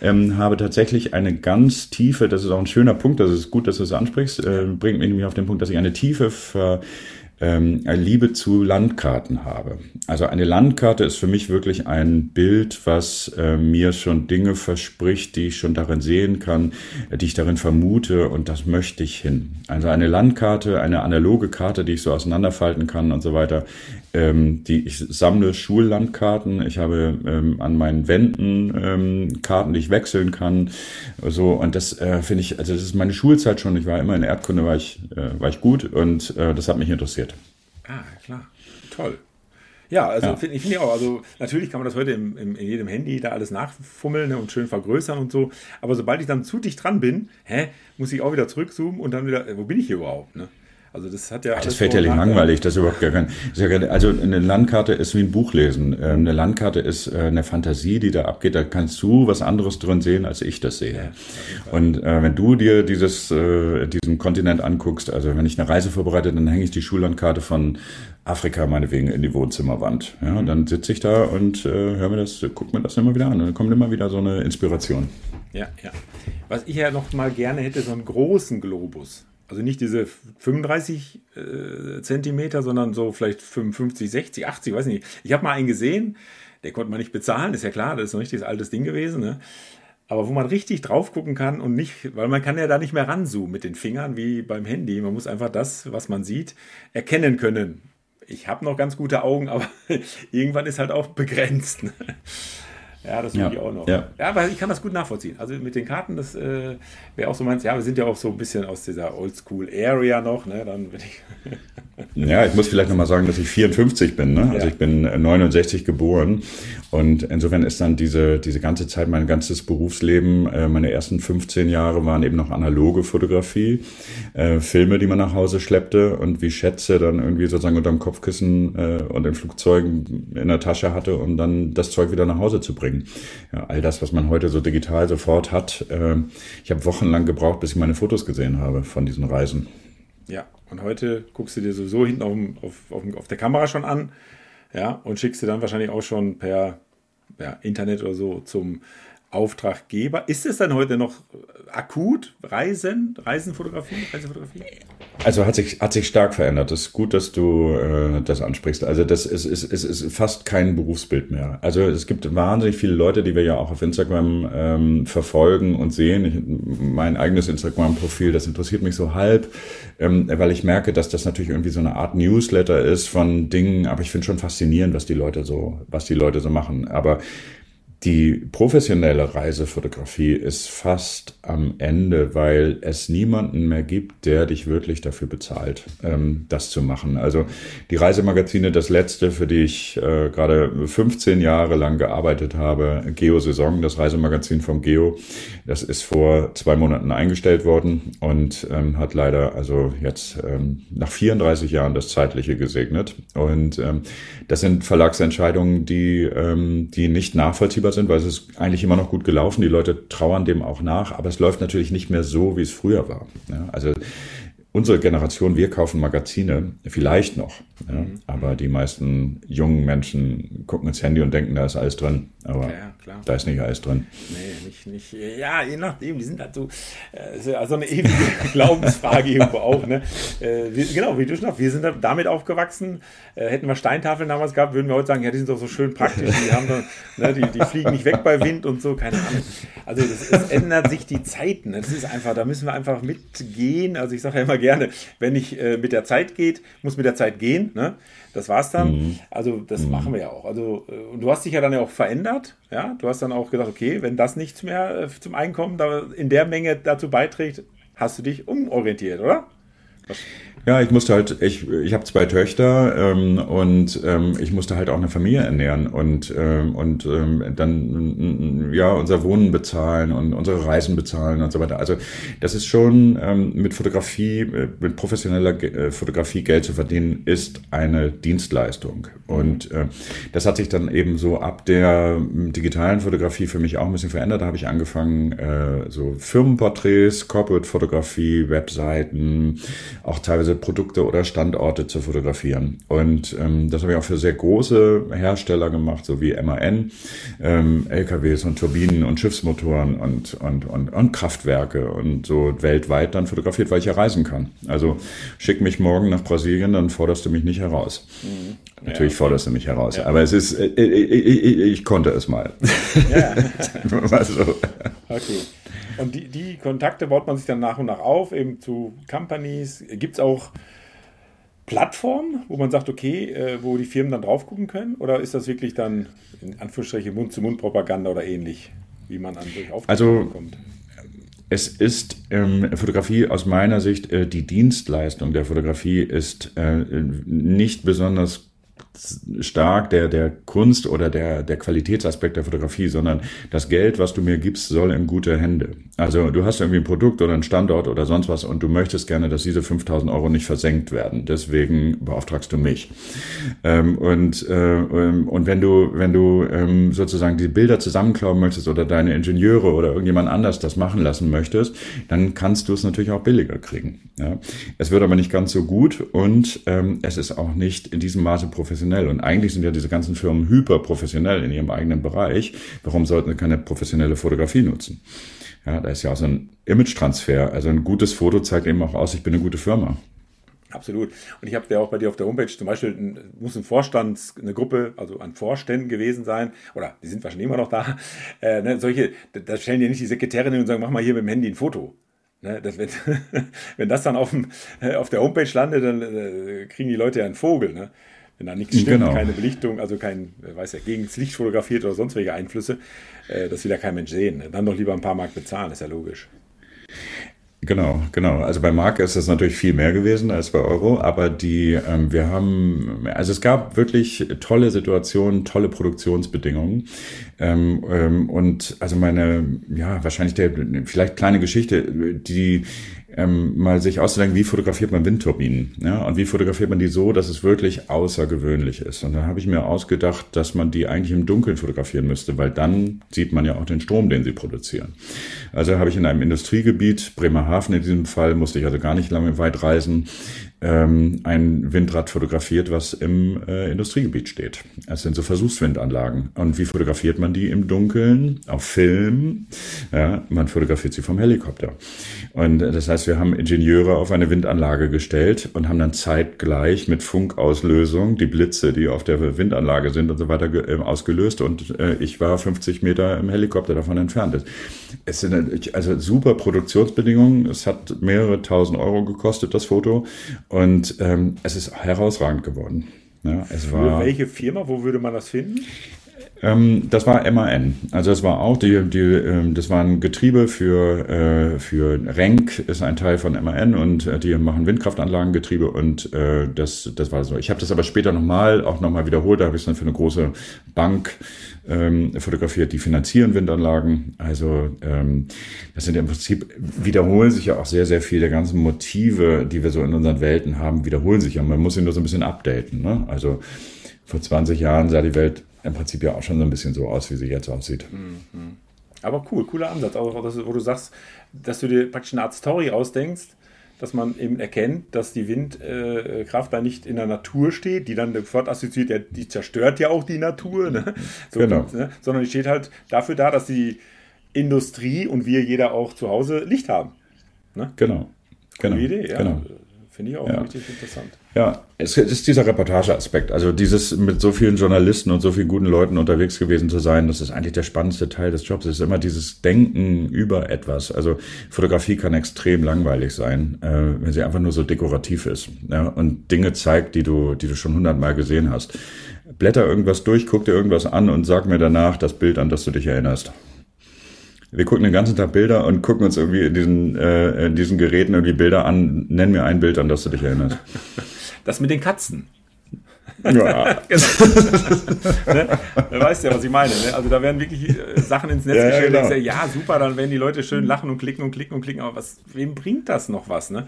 ähm, habe tatsächlich eine ganz tiefe, das ist auch ein schöner Punkt, das ist gut, dass du es ansprichst, äh, bringt mich nämlich auf den Punkt, dass ich eine tiefe Ver ähm, Liebe zu Landkarten habe. Also eine Landkarte ist für mich wirklich ein Bild, was äh, mir schon Dinge verspricht, die ich schon darin sehen kann, die ich darin vermute und das möchte ich hin. Also eine Landkarte, eine analoge Karte, die ich so auseinanderfalten kann und so weiter. Ähm, die ich sammle Schullandkarten. Ich habe ähm, an meinen Wänden ähm, Karten, die ich wechseln kann. So und das äh, finde ich, also das ist meine Schulzeit schon. Ich war immer in Erdkunde, war ich, äh, war ich gut und äh, das hat mich interessiert. Ah, klar. Toll. Ja, also ja. finde ich find auch. Also natürlich kann man das heute im, im, in jedem Handy da alles nachfummeln ne, und schön vergrößern und so. Aber sobald ich dann zu dicht dran bin, hä, muss ich auch wieder zurückzoomen und dann wieder, wo bin ich hier überhaupt? Ne? Also das hat ja. Ach, das fällt ja nicht langweilig, das ist überhaupt gar kein. also eine Landkarte ist wie ein Buch lesen. Ähm, eine Landkarte ist äh, eine Fantasie, die da abgeht. Da kannst du was anderes drin sehen, als ich das sehe. Und äh, wenn du dir dieses äh, diesen Kontinent anguckst, also wenn ich eine Reise vorbereite, dann hänge ich die Schullandkarte von Afrika meinetwegen in die Wohnzimmerwand. Ja, und dann sitze ich da und äh, höre mir das, guck mir das immer wieder an. Und dann kommt immer wieder so eine Inspiration. Ja, ja. Was ich ja noch mal gerne hätte, so einen großen Globus. Also nicht diese 35 äh, Zentimeter, sondern so vielleicht 55, 60, 80, weiß nicht. Ich habe mal einen gesehen, der konnte man nicht bezahlen, ist ja klar, das ist ein richtiges altes Ding gewesen. Ne? Aber wo man richtig drauf gucken kann und nicht, weil man kann ja da nicht mehr ranzoomen mit den Fingern wie beim Handy. Man muss einfach das, was man sieht, erkennen können. Ich habe noch ganz gute Augen, aber irgendwann ist halt auch begrenzt. Ne? Ja, das ja. ich auch noch. Ja. ja, aber ich kann das gut nachvollziehen. Also mit den Karten, das äh, wäre auch so meins. Ja, wir sind ja auch so ein bisschen aus dieser Oldschool-Area noch. Ne? Dann bin ich ja, ich muss vielleicht nochmal sagen, dass ich 54 bin. Ne? Also ja. ich bin 69 geboren. Und insofern ist dann diese, diese ganze Zeit, mein ganzes Berufsleben, äh, meine ersten 15 Jahre waren eben noch analoge Fotografie, äh, Filme, die man nach Hause schleppte und wie Schätze dann irgendwie sozusagen unterm Kopfkissen äh, und in Flugzeugen in der Tasche hatte, um dann das Zeug wieder nach Hause zu bringen. Ja, all das, was man heute so digital sofort hat. Äh, ich habe wochenlang gebraucht, bis ich meine Fotos gesehen habe von diesen Reisen. Ja, und heute guckst du dir sowieso hinten auf, auf, auf, auf der Kamera schon an ja, und schickst du dann wahrscheinlich auch schon per ja, Internet oder so zum Auftraggeber. Ist es dann heute noch akut? Reisen? Reisenfotografie? Reisefotografie? Also hat sich, hat sich stark verändert. Es ist gut, dass du äh, das ansprichst. Also das ist, ist, ist, ist fast kein Berufsbild mehr. Also es gibt wahnsinnig viele Leute, die wir ja auch auf Instagram ähm, verfolgen und sehen. Ich, mein eigenes Instagram-Profil, das interessiert mich so halb, ähm, weil ich merke, dass das natürlich irgendwie so eine Art Newsletter ist von Dingen, aber ich finde schon faszinierend, was die Leute so, was die Leute so machen. Aber die professionelle Reisefotografie ist fast am Ende, weil es niemanden mehr gibt, der dich wirklich dafür bezahlt, ähm, das zu machen. Also die Reisemagazine, das letzte, für die ich äh, gerade 15 Jahre lang gearbeitet habe, Geo Saison, das Reisemagazin vom Geo, das ist vor zwei Monaten eingestellt worden und ähm, hat leider also jetzt ähm, nach 34 Jahren das Zeitliche gesegnet. Und ähm, das sind Verlagsentscheidungen, die, ähm, die nicht nachvollziehbar sind, weil es ist eigentlich immer noch gut gelaufen. Die Leute trauern dem auch nach, aber es läuft natürlich nicht mehr so, wie es früher war. Ja, also unsere Generation, wir kaufen Magazine, vielleicht noch. Ja, aber die meisten jungen Menschen gucken ins Handy und denken, da ist alles drin. Aber klar. Da ist nicht alles drin. Nee, nicht, nicht. Ja, je nachdem, die sind halt so, äh, also eine ewige Glaubensfrage irgendwo auch. Ne? Äh, wir, genau, wie du schon sagst, wir sind damit aufgewachsen. Äh, hätten wir Steintafeln damals gehabt, würden wir heute sagen, ja, die sind doch so schön praktisch. Die, haben dann, ne, die, die fliegen nicht weg bei Wind und so, keine Ahnung. Also das, es ändert sich die Zeiten. Ne? Das ist einfach, da müssen wir einfach mitgehen. Also ich sage ja immer gerne, wenn ich äh, mit der Zeit geht, muss mit der Zeit gehen. Ne? Das war's dann. Mhm. Also das mhm. machen wir ja auch. Also äh, und du hast dich ja dann ja auch verändert. Ja, du hast dann auch gesagt, okay, wenn das nichts mehr äh, zum Einkommen da in der Menge dazu beiträgt, hast du dich umorientiert, oder? Was? Ja, ich musste halt, ich, ich habe zwei Töchter ähm, und ähm, ich musste halt auch eine Familie ernähren und, ähm, und ähm, dann ja unser Wohnen bezahlen und unsere Reisen bezahlen und so weiter. Also das ist schon ähm, mit Fotografie, äh, mit professioneller äh, Fotografie Geld zu verdienen, ist eine Dienstleistung. Und äh, das hat sich dann eben so ab der digitalen Fotografie für mich auch ein bisschen verändert. Da habe ich angefangen, äh, so Firmenporträts, Corporate-Fotografie, Webseiten, auch teilweise teilweise Produkte oder Standorte zu fotografieren. Und ähm, das habe ich auch für sehr große Hersteller gemacht, so wie MAN, ähm, LKWs und Turbinen und Schiffsmotoren und, und, und, und Kraftwerke und so weltweit dann fotografiert, weil ich ja reisen kann. Also schick mich morgen nach Brasilien, dann forderst du mich nicht heraus. Mhm. Natürlich ja. forderst du mich heraus, ja. aber es ist, äh, äh, äh ich, konnte es mal. Ja. also. Okay. Und die, die Kontakte baut man sich dann nach und nach auf, eben zu Companies. Gibt es auch Plattformen, wo man sagt, okay, äh, wo die Firmen dann drauf gucken können? Oder ist das wirklich dann in Anführungsstrichen Mund-zu-Mund-Propaganda oder ähnlich, wie man an solche Aufträge also, kommt? Es ist ähm, Fotografie aus meiner Sicht, äh, die Dienstleistung der Fotografie ist äh, nicht besonders stark der, der Kunst oder der, der Qualitätsaspekt der Fotografie, sondern das Geld, was du mir gibst, soll in gute Hände. Also du hast irgendwie ein Produkt oder einen Standort oder sonst was und du möchtest gerne, dass diese 5000 Euro nicht versenkt werden. Deswegen beauftragst du mich. Ähm, und, äh, ähm, und wenn du, wenn du ähm, sozusagen die Bilder zusammenklauen möchtest oder deine Ingenieure oder irgendjemand anders das machen lassen möchtest, dann kannst du es natürlich auch billiger kriegen. Ja? Es wird aber nicht ganz so gut und ähm, es ist auch nicht in diesem Maße professionell professionell. Und eigentlich sind ja diese ganzen Firmen hyperprofessionell in ihrem eigenen Bereich. Warum sollten sie keine professionelle Fotografie nutzen? Ja, da ist ja auch so ein Image-Transfer. Also ein gutes Foto zeigt eben auch aus, ich bin eine gute Firma. Absolut. Und ich habe ja auch bei dir auf der Homepage zum Beispiel, muss ein Vorstand, eine Gruppe, also an Vorständen gewesen sein, oder die sind wahrscheinlich immer noch da. Äh, ne, solche, da stellen ja nicht die Sekretärinnen und sagen, mach mal hier mit dem Handy ein Foto. Ne, das, wenn, wenn das dann auf, dem, äh, auf der Homepage landet, dann äh, kriegen die Leute ja einen Vogel. Ne? Wenn da nichts stimmt, genau. keine Belichtung, also kein, weiß ja, gegen das Licht fotografiert oder sonst welche Einflüsse, äh, das will ja kein Mensch sehen. Dann doch lieber ein paar Mark bezahlen, ist ja logisch. Genau, genau. Also bei Mark ist es natürlich viel mehr gewesen als bei Euro, aber die, ähm, wir haben, also es gab wirklich tolle Situationen, tolle Produktionsbedingungen. Ähm, ähm, und also meine, ja, wahrscheinlich der, vielleicht kleine Geschichte, die ähm, mal sich auszudenken, wie fotografiert man Windturbinen, ja, und wie fotografiert man die so, dass es wirklich außergewöhnlich ist. Und da habe ich mir ausgedacht, dass man die eigentlich im Dunkeln fotografieren müsste, weil dann sieht man ja auch den Strom, den sie produzieren. Also habe ich in einem Industriegebiet, Bremerhaven in diesem Fall, musste ich also gar nicht lange weit reisen, ähm, ein Windrad fotografiert, was im äh, Industriegebiet steht. Es sind so Versuchswindanlagen. Und wie fotografiert man die im Dunkeln? Auf Film. Ja, man fotografiert sie vom Helikopter. Und das heißt, wir haben Ingenieure auf eine Windanlage gestellt und haben dann zeitgleich mit Funkauslösung die Blitze, die auf der Windanlage sind und so weiter äh, ausgelöst. Und äh, ich war 50 Meter im Helikopter davon entfernt. Es sind also super Produktionsbedingungen. Es hat mehrere tausend Euro gekostet, das Foto. Und ähm, es ist herausragend geworden. Ja, es Für war, welche Firma, wo würde man das finden? Ähm, das war MAN. Also das war auch die, die ähm, das waren Getriebe für äh, für Renk ist ein Teil von MAN und äh, die machen Windkraftanlagengetriebe und äh, das das war so. Ich habe das aber später nochmal auch nochmal wiederholt. Da habe ich es dann für eine große Bank ähm, fotografiert, die finanzieren Windanlagen. Also ähm, das sind ja im Prinzip wiederholen sich ja auch sehr sehr viel der ganzen Motive, die wir so in unseren Welten haben, wiederholen sich ja. Man muss sie nur so ein bisschen updaten. Ne? Also vor 20 Jahren sah die Welt im Prinzip ja auch schon so ein bisschen so aus, wie sie jetzt aussieht. Mhm. Aber cool, cooler Ansatz. Auch, das, wo du sagst, dass du dir praktisch eine Art Story ausdenkst, dass man eben erkennt, dass die Windkraft äh, da nicht in der Natur steht, die dann sofort assoziiert, ja, die zerstört ja auch die Natur, ne? so Genau. ne? sondern die steht halt dafür da, dass die Industrie und wir jeder auch zu Hause Licht haben. Genau. Genau. Gute Idee, ja. genau. Finde ich auch Ja. richtig interessant. Ja, es ist dieser Reportageaspekt. Also dieses mit so vielen Journalisten und so vielen guten Leuten unterwegs gewesen zu sein, das ist eigentlich der spannendste Teil des Jobs. Es ist immer dieses Denken über etwas. Also Fotografie kann extrem langweilig sein, äh, wenn sie einfach nur so dekorativ ist ja, und Dinge zeigt, die du, die du schon hundertmal gesehen hast. Blätter irgendwas durch, guck dir irgendwas an und sag mir danach das Bild, an das du dich erinnerst. Wir gucken den ganzen Tag Bilder und gucken uns irgendwie in diesen, äh, in diesen Geräten irgendwie Bilder an. Nenn mir ein Bild, an das du dich erinnerst. Das mit den Katzen. Ja, ne? Du weißt ja, was ich meine. Ne? Also da werden wirklich äh, Sachen ins Netz Ja, ja, gestellt. genau. Ja, ja, super, dann werden die Leute schön lachen und klicken und klicken und klicken. Aber was, wem bringt das noch was? Ne?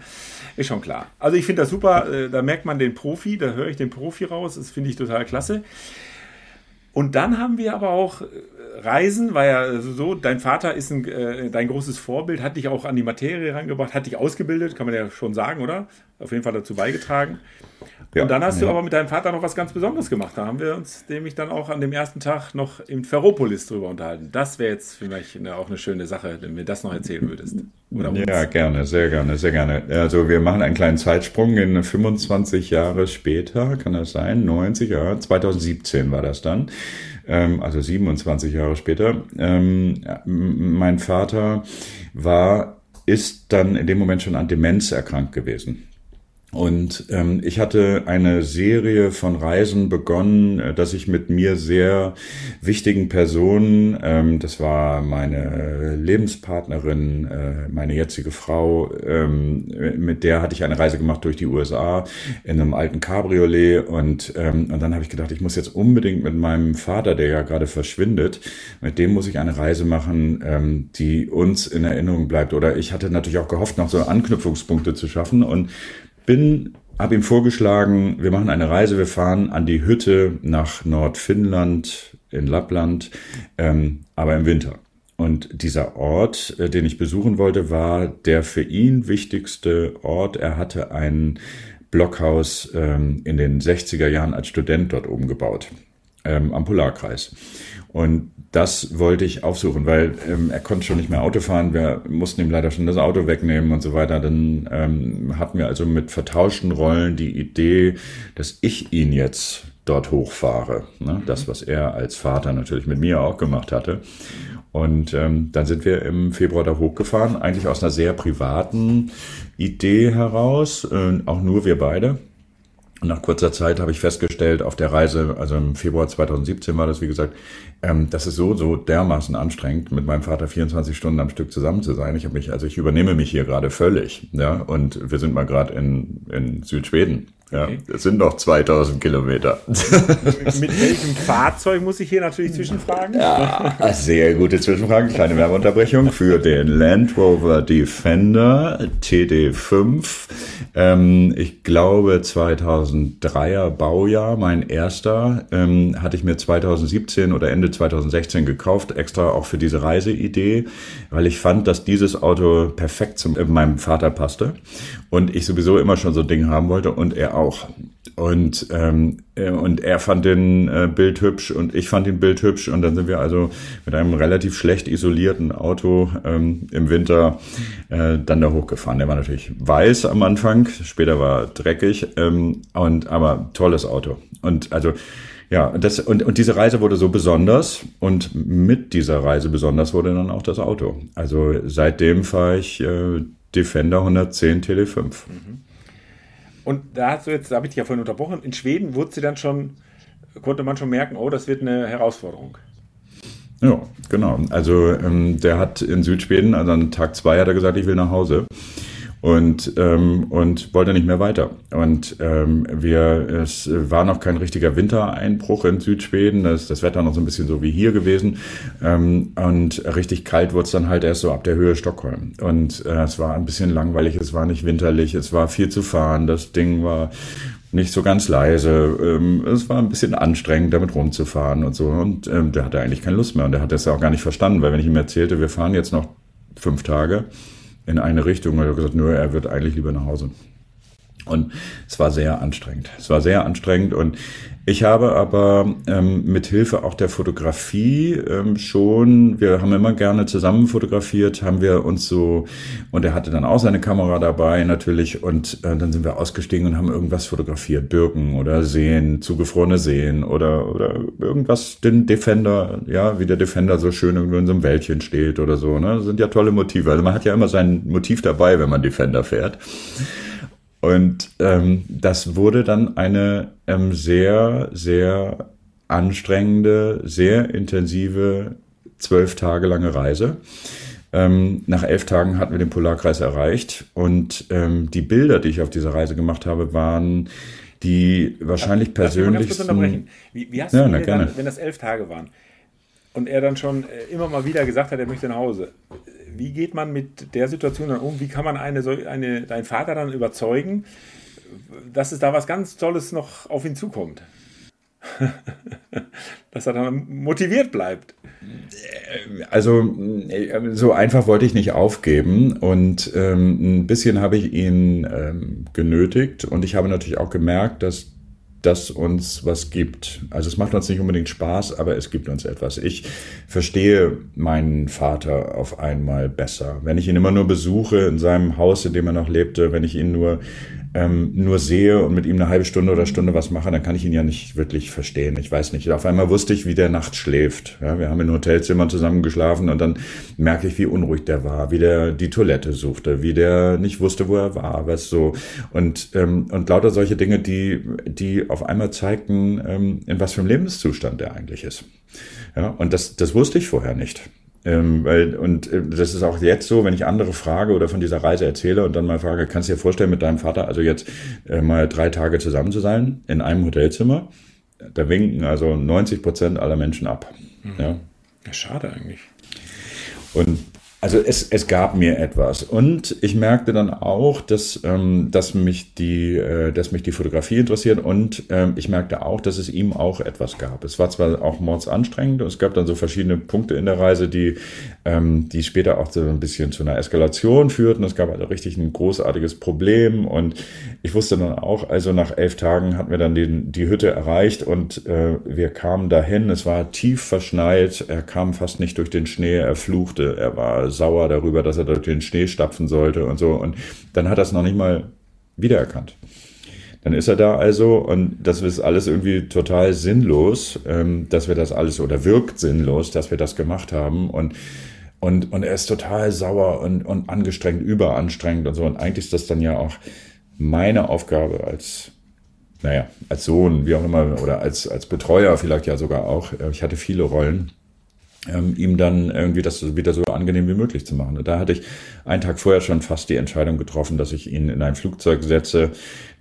Ist schon klar. Also ich finde das super. äh, Da merkt man den Profi, da höre ich den Profi raus. Das finde ich total klasse. Und dann haben wir aber auch äh, Reisen, war ja so, dein Vater ist ein, äh, dein großes Vorbild, hat dich auch an die Materie rangebracht, hat dich ausgebildet, kann man ja schon sagen, oder? Auf jeden Fall dazu beigetragen. Ja. und dann hast du Ja. aber mit deinem Vater noch was ganz Besonderes gemacht. Da haben wir uns nämlich dann auch an dem ersten Tag noch im Ferropolis drüber unterhalten. Das wäre jetzt vielleicht eine, auch eine schöne Sache, wenn du mir das noch erzählen würdest. Ja, gerne, sehr gerne, sehr gerne. Also wir machen einen kleinen Zeitsprung in 25 Jahre später, kann das sein? 90 Jahre, 2017 war das dann. Ähm, also 27 Jahre später. Ähm, mein Vater war, ist dann in dem Moment schon an Demenz erkrankt gewesen. Und ähm, ich hatte eine Serie von Reisen begonnen, äh, dass ich mit mir sehr wichtigen Personen, ähm, das war meine Lebenspartnerin, äh, meine jetzige Frau, ähm, mit der hatte ich eine Reise gemacht durch die USA in einem alten Cabriolet und, ähm, und dann habe ich gedacht, ich muss jetzt unbedingt mit meinem Vater, der ja gerade verschwindet, mit dem muss ich eine Reise machen, ähm, die uns in Erinnerung bleibt. Oder ich hatte natürlich auch gehofft, noch so Anknüpfungspunkte zu schaffen und bin, habe ihm vorgeschlagen, wir machen eine Reise, wir fahren an die Hütte nach Nordfinnland in Lappland, ähm, aber im Winter. Und dieser Ort, äh, den ich besuchen wollte, war der für ihn wichtigste Ort. Er hatte ein Blockhaus ähm, in den 60er Jahren als Student dort oben gebaut, ähm, am Polarkreis. Und das wollte ich aufsuchen, weil ähm, er konnte schon nicht mehr Auto fahren. Wir mussten ihm leider schon das Auto wegnehmen und so weiter. Dann ähm, hatten wir also mit vertauschten Rollen die Idee, dass ich ihn jetzt dort hochfahre. Ne? Das, was er als Vater natürlich mit mir auch gemacht hatte. Und ähm, dann sind wir im Februar da hochgefahren, eigentlich aus einer sehr privaten Idee heraus, äh, auch nur wir beide. Und nach kurzer Zeit habe ich festgestellt, auf der Reise, also im Februar 2017 war das, wie gesagt, ähm, das ist so, so dermaßen anstrengend, mit meinem Vater 24 Stunden am Stück zusammen zu sein. Ich habe mich, also ich übernehme mich hier gerade völlig, ja, und wir sind mal gerade in, in Südschweden. Ja, Okay. es sind noch 2000 Kilometer. Mit welchem Fahrzeug muss ich hier natürlich zwischenfragen? Ja, sehr gute Zwischenfrage, kleine Werbeunterbrechung für den Land Rover Defender TD5. Ähm, ich glaube 2003er Baujahr, mein erster, ähm, hatte ich mir 2017 oder Ende 2016 gekauft, extra auch für diese Reiseidee, weil ich fand, dass dieses Auto perfekt zu äh, meinem Vater passte und ich sowieso immer schon so ein Ding haben wollte und er auch. Und, ähm, äh, und er fand den äh, Bild hübsch und ich fand den Bild hübsch und dann sind wir also mit einem relativ schlecht isolierten Auto ähm, im Winter äh, dann da hochgefahren. Der war natürlich weiß am Anfang, später war dreckig, ähm, und aber tolles Auto. Und also ja, das, und, und diese Reise wurde so besonders und mit dieser Reise besonders wurde dann auch das Auto. Also seitdem fahre ich äh, Defender 110 Tele5. Und da hast du jetzt, da habe ich dich ja vorhin unterbrochen, in Schweden wurde sie dann schon, konnte man schon merken, oh, das wird eine Herausforderung. Ja, genau. Also ähm, der hat in Südschweden, also an Tag zwei hat er gesagt, ich will nach Hause. Und, ähm, und wollte nicht mehr weiter. Und ähm, wir, es war noch kein richtiger Wintereinbruch in Südschweden. Das, das Wetter noch so ein bisschen so wie hier gewesen. Ähm, und richtig kalt wurde es dann halt erst so ab der Höhe Stockholm. Und äh, es war ein bisschen langweilig, es war nicht winterlich, es war viel zu fahren. Das Ding war nicht so ganz leise. Ähm, es war ein bisschen anstrengend, damit rumzufahren und so. Und ähm, der hatte eigentlich keine Lust mehr. Und der hat das ja auch gar nicht verstanden, weil wenn ich ihm erzählte, wir fahren jetzt noch fünf Tage, in eine Richtung. Er hat gesagt, nö, er wird eigentlich lieber nach Hause. Und es war sehr anstrengend. Es war sehr anstrengend und ich habe aber ähm, mit Hilfe auch der Fotografie ähm, schon, wir haben immer gerne zusammen fotografiert, haben wir uns so, und er hatte dann auch seine Kamera dabei natürlich, und äh, dann sind wir ausgestiegen und haben irgendwas fotografiert, Birken oder Seen, zugefrorene Seen oder, oder irgendwas, den Defender, ja, wie der Defender so schön irgendwo in so einem Wäldchen steht oder so, ne, das sind ja tolle Motive. Also man hat ja immer sein Motiv dabei, wenn man Defender fährt. Und ähm, das wurde dann eine ähm, sehr, sehr anstrengende, sehr intensive, zwölf Tage lange Reise. Ähm, nach elf Tagen hatten wir den Polarkreis erreicht und ähm, die Bilder, die ich auf dieser Reise gemacht habe, waren die wahrscheinlich persönlichsten. Wie, wie hast ja, du dann, wenn das elf Tage waren und er dann schon äh, immer mal wieder gesagt hat, er möchte nach Hause, wie geht man mit der Situation dann um? Wie kann man eine, eine, deinen Vater dann überzeugen, dass es da was ganz Tolles noch auf ihn zukommt? dass er dann motiviert bleibt. Also so einfach wollte ich nicht aufgeben und ähm, ein bisschen habe ich ihn ähm, genötigt und ich habe natürlich auch gemerkt, dass das uns was gibt. Also es macht uns nicht unbedingt Spaß, aber es gibt uns etwas. Ich verstehe meinen Vater auf einmal besser. Wenn ich ihn immer nur besuche in seinem Haus, in dem er noch lebte, wenn ich ihn nur ähm, nur sehe und mit ihm eine halbe Stunde oder Stunde was mache, dann kann ich ihn ja nicht wirklich verstehen. Ich weiß nicht. Auf einmal wusste ich, wie der nachts schläft. Ja, wir haben in Hotelzimmern zusammen geschlafen und dann merke ich, wie unruhig der war, wie der die Toilette suchte, wie der nicht wusste, wo er war, was so. Und, ähm, und lauter solche Dinge, die, die auf einmal zeigten, ähm, in was für einem Lebenszustand der eigentlich ist. Ja, und das, das wusste ich vorher nicht. Ähm, weil, und äh, das ist auch jetzt so, wenn ich andere frage oder von dieser Reise erzähle und dann mal frage, kannst du dir vorstellen, mit deinem Vater also jetzt äh, mal drei Tage zusammen zu sein in einem Hotelzimmer? Da winken also 90 Prozent aller Menschen ab. Mhm. Ja. ja. Schade eigentlich. Und also es, es gab mir etwas. Und ich merkte dann auch, dass, ähm, dass, mich, die, äh, dass mich die Fotografie interessiert. Und ähm, ich merkte auch, dass es ihm auch etwas gab. Es war zwar auch mordsanstrengend. Und es gab dann so verschiedene Punkte in der Reise, die, ähm, die später auch so ein bisschen zu einer Eskalation führten. Es gab also richtig ein großartiges Problem. Und ich wusste dann auch, also nach elf Tagen hatten wir dann die, die Hütte erreicht. Und äh, wir kamen dahin. Es war tief verschneit, er kam fast nicht durch den Schnee, er fluchte, er war sauer darüber, dass er durch den Schnee stapfen sollte und so. Und dann hat er es noch nicht mal wiedererkannt. Dann ist er da also und das ist alles irgendwie total sinnlos, ähm, dass wir das alles oder wirkt sinnlos, dass wir das gemacht haben und und, und er ist total sauer und, und angestrengt, überanstrengend und so. Und eigentlich ist das dann ja auch meine Aufgabe als, naja, als Sohn, wie auch immer, oder als, als Betreuer vielleicht ja sogar auch. Ich hatte viele Rollen ähm, ihm dann irgendwie das wieder so angenehm wie möglich zu machen. Und da hatte ich einen Tag vorher schon fast die Entscheidung getroffen, dass ich ihn in ein Flugzeug setze,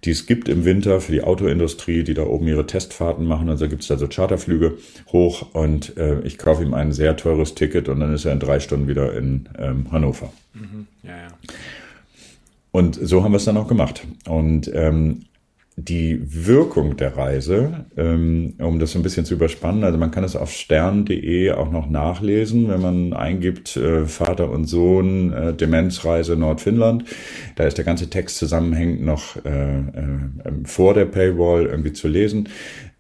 die es gibt im Winter für die Autoindustrie, die da oben ihre Testfahrten machen. Also gibt es da so Charterflüge hoch und äh, ich kaufe ihm ein sehr teures Ticket und dann ist er in drei Stunden wieder in ähm, Hannover. Mhm. Ja, ja. Und so haben wir es dann auch gemacht. Und ähm, die Wirkung der Reise, ähm, um das so ein bisschen zu überspannen, also man kann es auf stern.de auch noch nachlesen, wenn man eingibt äh, Vater und Sohn äh, Demenzreise Nordfinnland. Da ist der ganze Text zusammenhängend noch äh, äh, vor der Paywall irgendwie zu lesen.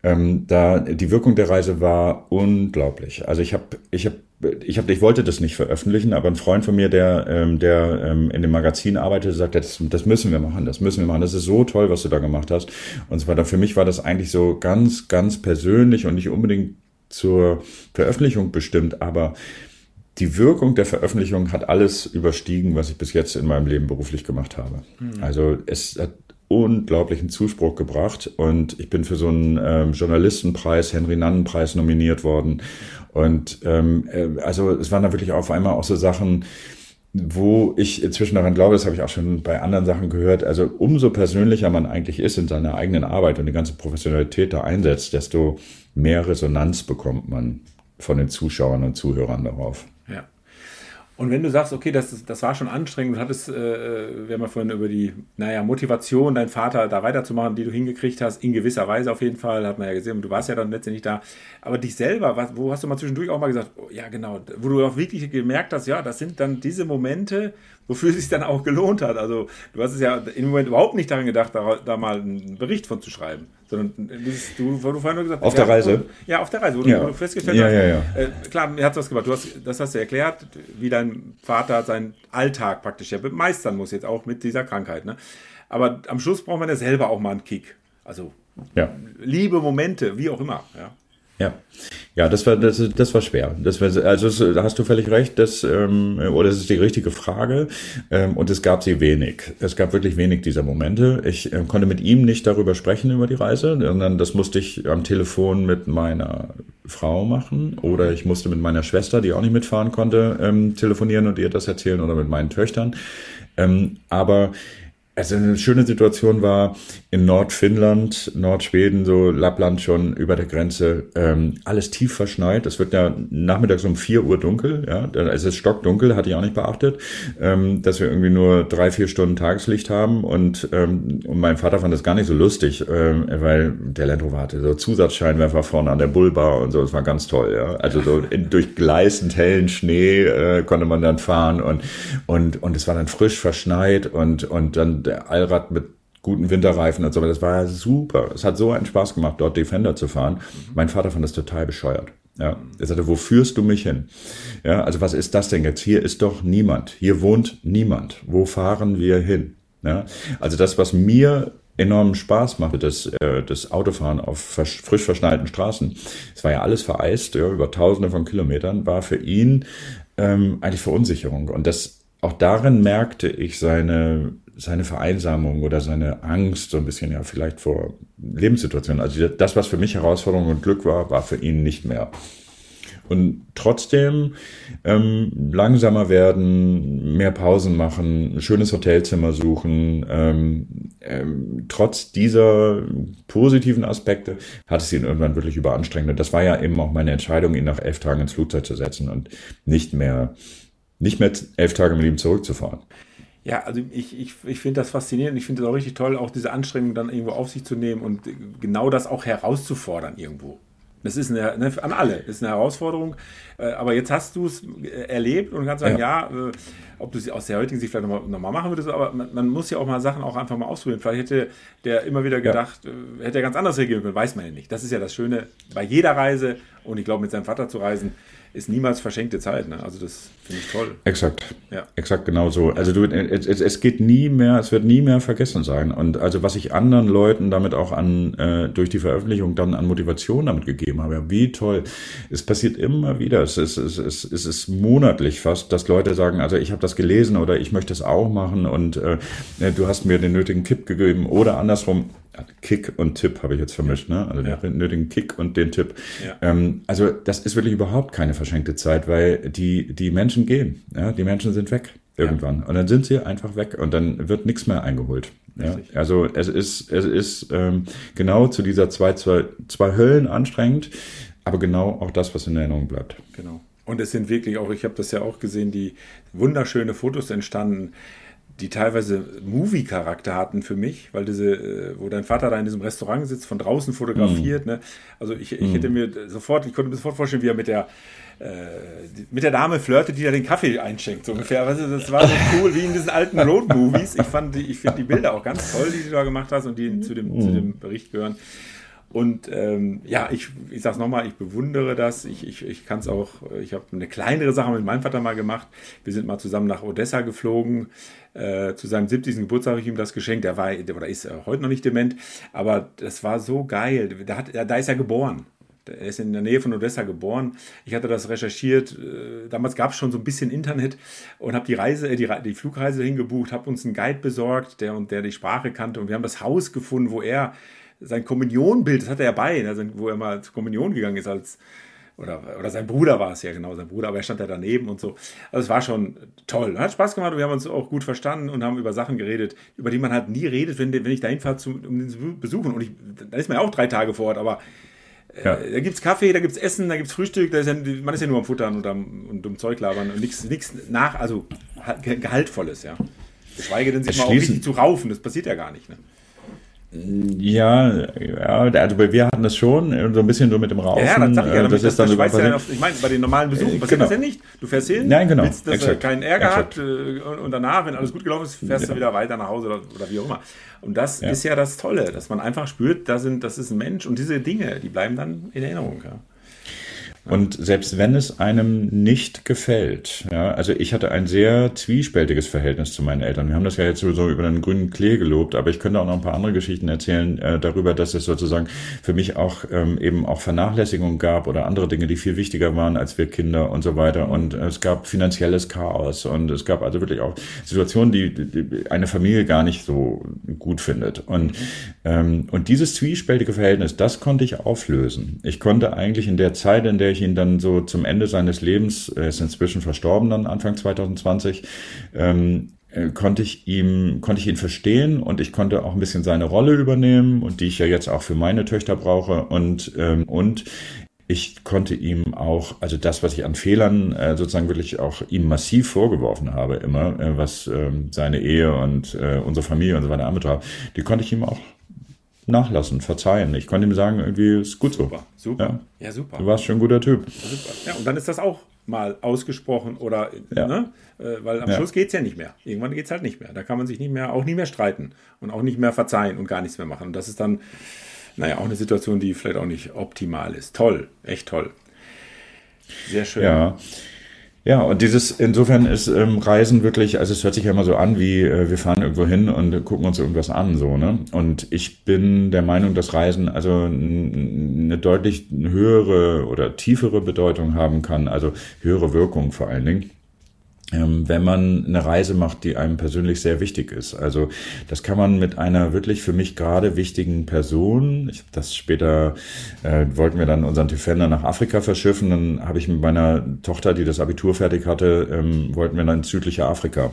Ähm, da die Wirkung der Reise war unglaublich. Also ich habe ich habe ich, hab, ich wollte das nicht veröffentlichen, aber ein Freund von mir, der, ähm, der ähm, in dem Magazin arbeitet, sagte, das, das müssen wir machen, das müssen wir machen. Das ist so toll, was du da gemacht hast. Und zwar für mich war das eigentlich so ganz, ganz persönlich und nicht unbedingt zur Veröffentlichung bestimmt, aber die Wirkung der Veröffentlichung hat alles überstiegen, was ich bis jetzt in meinem Leben beruflich gemacht habe. Mhm. Also es hat unglaublichen Zuspruch gebracht und ich bin für so einen ähm, Journalistenpreis, Henry Nannen Preis nominiert worden und ähm, äh, also es waren da wirklich auf einmal auch so Sachen, wo ich inzwischen daran glaube, das habe ich auch schon bei anderen Sachen gehört, also umso persönlicher man eigentlich ist in seiner eigenen Arbeit und die ganze Professionalität da einsetzt, desto mehr Resonanz bekommt man von den Zuschauern und Zuhörern darauf. Und wenn du sagst, okay, das, das war schon anstrengend, du hattest, äh, äh, wir haben ja vorhin über die, naja, Motivation, deinen Vater da weiterzumachen, die du hingekriegt hast, in gewisser Weise auf jeden Fall, hat man ja gesehen, du warst ja dann letztendlich da. Aber dich selber, was, wo hast du mal zwischendurch auch mal gesagt, oh, ja genau, wo du auch wirklich gemerkt hast, ja, das sind dann diese Momente, wofür es sich dann auch gelohnt hat. Also du hast es ja im Moment überhaupt nicht daran gedacht, da, da mal einen Bericht von zu schreiben. Sondern du, wo du vorhin nur gesagt Auf der Reise? Und, ja, auf der Reise, wo ja. du festgestellt ja, hast. Ja, ja. Äh, klar, mir hat was gemacht. Du hast, das hast du erklärt, wie dein Vater seinen Alltag praktisch ja meistern muss, jetzt auch mit dieser Krankheit. Ne? Aber am Schluss braucht man ja selber auch mal einen Kick. Also ja. Liebe Momente, wie auch immer. Ja. Ja, ja, das war das, das war schwer. Das war, also da hast du völlig recht. Das ähm, oder das ist die richtige Frage. Ähm, und es gab sie wenig. Es gab wirklich wenig dieser Momente. Ich äh, konnte mit ihm nicht darüber sprechen über die Reise, sondern das musste ich am Telefon mit meiner Frau machen oder ich musste mit meiner Schwester, die auch nicht mitfahren konnte, ähm, telefonieren und ihr das erzählen oder mit meinen Töchtern. Ähm, aber also eine schöne Situation war in Nordfinnland, Nordschweden, so Lappland schon über der Grenze, ähm, alles tief verschneit. Es wird ja nachmittags um vier Uhr dunkel, ja, es ist stockdunkel, hatte ich auch nicht beachtet, ähm, dass wir irgendwie nur drei, vier Stunden Tageslicht haben und, ähm, und mein Vater fand das gar nicht so lustig, ähm, weil der Land Rover hatte so Zusatzscheinwerfer vorne an der Bullbar und so, das war ganz toll, ja. Also so in, durch gleißend hellen Schnee äh, konnte man dann fahren und, und, und es war dann frisch verschneit und, und dann der Allrad mit guten Winterreifen und so, das war super. Es hat so einen Spaß gemacht, dort Defender zu fahren. Mein Vater fand das total bescheuert. Ja, er sagte, wo führst du mich hin? Ja, also was ist das denn jetzt? Hier ist doch niemand. Hier wohnt niemand. Wo fahren wir hin? Ja, also das, was mir enormen Spaß machte, das, äh, das Autofahren auf frisch verschneiten Straßen. Es war ja alles vereist, ja, über Tausende von Kilometern, war für ihn ähm, eigentlich Verunsicherung. Und das auch darin merkte ich seine seine Vereinsamung oder seine Angst so ein bisschen ja vielleicht vor Lebenssituationen. Also das, was für mich Herausforderung und Glück war, war für ihn nicht mehr. Und trotzdem ähm, langsamer werden, mehr Pausen machen, ein schönes Hotelzimmer suchen. Ähm, ähm, trotz dieser positiven Aspekte hat es ihn irgendwann wirklich überanstrengend. Und das war ja eben auch meine Entscheidung, ihn nach elf Tagen ins Flugzeug zu setzen und nicht mehr, nicht mehr elf Tage mit ihm zurückzufahren. Ja, also ich, ich, ich finde das faszinierend. Ich finde es auch richtig toll, auch diese Anstrengung dann irgendwo auf sich zu nehmen und genau das auch herauszufordern irgendwo. Das ist eine, ne, an alle, das ist eine Herausforderung. Äh, aber jetzt hast du es äh, erlebt und kannst sagen, ja, ja äh, ob du sie aus der heutigen Sicht vielleicht nochmal noch mal machen würdest, aber man, man, muss ja auch mal Sachen auch einfach mal ausprobieren. Vielleicht hätte der immer wieder gedacht, ja. hätte er ganz anders reagieren können, weiß man ja nicht. Das ist ja das Schöne bei jeder Reise und ich glaube, mit seinem Vater zu reisen, ist niemals verschenkte Zeit. Ne? Also das finde ich toll. Exakt. Ja. Exakt genau so. Also du, es, es geht nie mehr, es wird nie mehr vergessen sein. Und also was ich anderen Leuten damit auch an äh, durch die Veröffentlichung dann an Motivation damit gegeben habe, ja, wie toll. Es passiert immer wieder. Es ist, es ist, es ist monatlich fast, dass Leute sagen, also ich habe das gelesen oder ich möchte es auch machen und äh, du hast mir den nötigen Kipp gegeben oder andersrum Kick und Tipp habe ich jetzt vermischt, ne? Also ja. den nötigen Kick und den Tipp. Ja. Ähm, also das ist wirklich überhaupt keine verschenkte Zeit, weil die, die Menschen gehen. Ja? Die Menschen sind weg irgendwann. Ja. Und dann sind sie einfach weg und dann wird nichts mehr eingeholt. Ja? Also es ist, es ist ähm, genau zu dieser zwei, zwei, zwei Höllen anstrengend, aber genau auch das, was in Erinnerung bleibt. Genau. Und es sind wirklich auch, ich habe das ja auch gesehen, die wunderschöne Fotos entstanden die teilweise Movie-Charakter hatten für mich, weil diese, äh, wo dein Vater da in diesem Restaurant sitzt, von draußen fotografiert. Mhm. Ne? Also ich, ich mhm. hätte mir sofort, ich konnte mir sofort vorstellen, wie er mit der äh, mit der Dame flirtet, die da den Kaffee einschenkt, so ungefähr. Weißt du, das war so cool wie in diesen alten Road-Movies. Ich fand, ich finde die Bilder auch ganz toll, die du da gemacht hast und die zu dem, mhm. zu dem Bericht gehören. Und ähm, ja, ich, ich sage es nochmal, ich bewundere das. Ich, ich, ich kann es auch, ich habe eine kleinere Sache mit meinem Vater mal gemacht. Wir sind mal zusammen nach Odessa geflogen. Äh, zu seinem 70. Geburtstag habe ich ihm das geschenkt. Der war, oder ist heute noch nicht dement, aber das war so geil. Da, hat, da ist er geboren. Er ist in der Nähe von Odessa geboren. Ich hatte das recherchiert. Äh, damals gab es schon so ein bisschen Internet und habe die Reise, äh, die, die Flugreise hingebucht, habe uns einen Guide besorgt, der und der die Sprache kannte und wir haben das Haus gefunden, wo er sein Kommunionbild, das hat er ja bei, also wo er mal zur Kommunion gegangen ist als oder, oder sein Bruder war es ja genau, sein Bruder, aber er stand ja daneben und so. Also es war schon toll. Hat Spaß gemacht und wir haben uns auch gut verstanden und haben über Sachen geredet, über die man halt nie redet, wenn, wenn ich dahin fahre, um den zu besuchen. Und ich, dann ist man ja auch drei Tage vor Ort, aber Ja. Äh, da gibt's Kaffee, da gibt's Essen, da gibt's Frühstück, da ist ja, man ist ja nur am Futtern und, am, und um Zeug labern und nichts nach, also Gehaltvolles, ja. Geschweige denn sich mal auch richtig zu raufen, das passiert ja gar nicht. Ne? Ja, ja, also wir hatten das schon, so ein bisschen so mit dem Rauchen. Ja, das, sag ich ja, äh, das ist dann so ja Ich meine, bei den normalen Besuchen passiert genau. das ja nicht. Du fährst hin, Nein, genau. willst, dass Exakt. er keinen Ärger Exakt. hat äh, und danach, wenn alles gut gelaufen ist, fährst ja. du wieder weiter nach Hause oder, oder wie auch immer. Und das ja. ist ja das Tolle, dass man einfach spürt, da sind, das ist ein Mensch und diese Dinge, die bleiben dann in Erinnerung. Ja. Und selbst wenn es einem nicht gefällt, ja, also ich hatte ein sehr zwiespältiges Verhältnis zu meinen Eltern. Wir haben das ja jetzt so über den grünen Klee gelobt, aber ich könnte auch noch ein paar andere Geschichten erzählen äh, darüber, dass es sozusagen für mich auch ähm, eben auch Vernachlässigung gab oder andere Dinge, die viel wichtiger waren als wir Kinder und so weiter. Und es gab finanzielles Chaos und es gab also wirklich auch Situationen, die, die eine Familie gar nicht so gut findet. Und, ähm, und dieses zwiespältige Verhältnis, das konnte ich auflösen. Ich konnte eigentlich in der Zeit, in der ich ihn dann so zum Ende seines Lebens, er ist inzwischen verstorben dann Anfang 2020, ähm, äh, konnte ich ihm, konnte ich ihn verstehen und ich konnte auch ein bisschen seine Rolle übernehmen und die ich ja jetzt auch für meine Töchter brauche und, ähm, und ich konnte ihm auch, also das, was ich an Fehlern äh, sozusagen wirklich auch ihm massiv vorgeworfen habe, immer, äh, was äh, seine Ehe und äh, unsere Familie und so weiter anbetraf, die konnte ich ihm auch nachlassen, verzeihen. Ich konnte ihm sagen, irgendwie ist gut super, so. Super, ja. ja, super. Du warst schon ein guter Typ. Ja, super. Ja, und dann ist das auch mal ausgesprochen oder, ja. ne? Äh, weil am ja. Schluss geht es ja nicht mehr. Irgendwann geht es halt nicht mehr. Da kann man sich nicht mehr, auch nicht mehr streiten und auch nicht mehr verzeihen und gar nichts mehr machen. Und das ist dann, naja, auch eine Situation, die vielleicht auch nicht optimal ist. Toll, echt toll. Sehr schön. Ja. Ja, und dieses, insofern ist ähm, Reisen wirklich, also es hört sich ja immer so an, wie äh, wir fahren irgendwo hin und gucken uns irgendwas an, so, ne? Und ich bin der Meinung, dass Reisen also eine deutlich höhere oder tiefere Bedeutung haben kann, also höhere Wirkung vor allen Dingen wenn man eine Reise macht, die einem persönlich sehr wichtig ist. Also das kann man mit einer wirklich für mich gerade wichtigen Person, ich das später äh, wollten wir dann unseren Defender nach Afrika verschiffen, dann habe ich mit meiner Tochter, die das Abitur fertig hatte, ähm, wollten wir dann ins südliche Afrika.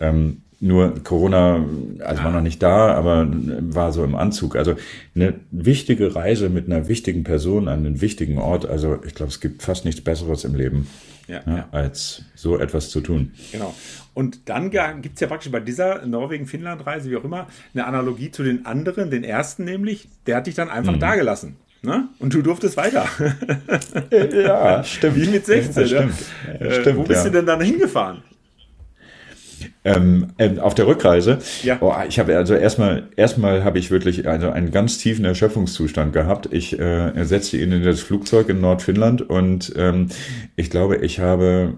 Ähm, nur Corona, also war noch nicht da, aber war so im Anzug. Also eine wichtige Reise mit einer wichtigen Person an einen wichtigen Ort. Also ich glaube, es gibt fast nichts Besseres im Leben ja, ja, als so etwas zu tun. Genau. Und dann gibt es ja praktisch bei dieser Norwegen-Finnland-Reise, wie auch immer, eine Analogie zu den anderen, den ersten nämlich, der hat dich dann einfach mhm. dagelassen. Ne? Und du durftest weiter. ja, stimmt. Wie mit 16. Ja, stimmt. Ja, äh, stimmt wo bist du denn dann hingefahren? Ähm, ähm, auf der Rückreise, ja. oh, ich habe also erstmal erstmal habe ich wirklich also einen ganz tiefen Erschöpfungszustand gehabt. Ich äh, setzte ihn in das Flugzeug in Nordfinnland und ähm, ich glaube, ich habe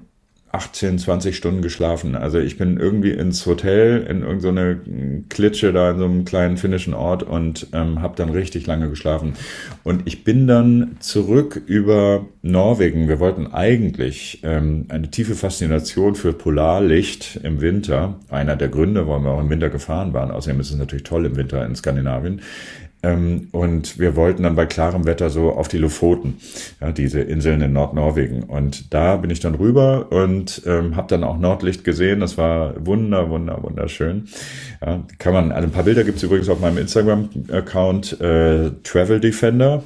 18, 20 Stunden geschlafen. Also ich bin irgendwie ins Hotel in irgendeine so Klitsche da in so einem kleinen finnischen Ort und ähm, habe dann richtig lange geschlafen. Und ich bin dann zurück über Norwegen. Wir wollten eigentlich ähm, eine tiefe Faszination für Polarlicht im Winter. Einer der Gründe, warum wir auch im Winter gefahren waren. Außerdem ist es natürlich toll im Winter in Skandinavien. Ähm, und wir wollten dann bei klarem Wetter so auf die Lofoten, ja, diese Inseln in Nordnorwegen. Und da bin ich dann rüber und ähm, habe dann auch Nordlicht gesehen. Das war wunder, wunder, wunderschön. Ja, kann man, also ein paar Bilder gibt's übrigens auf meinem Instagram-Account äh, Travel Defender.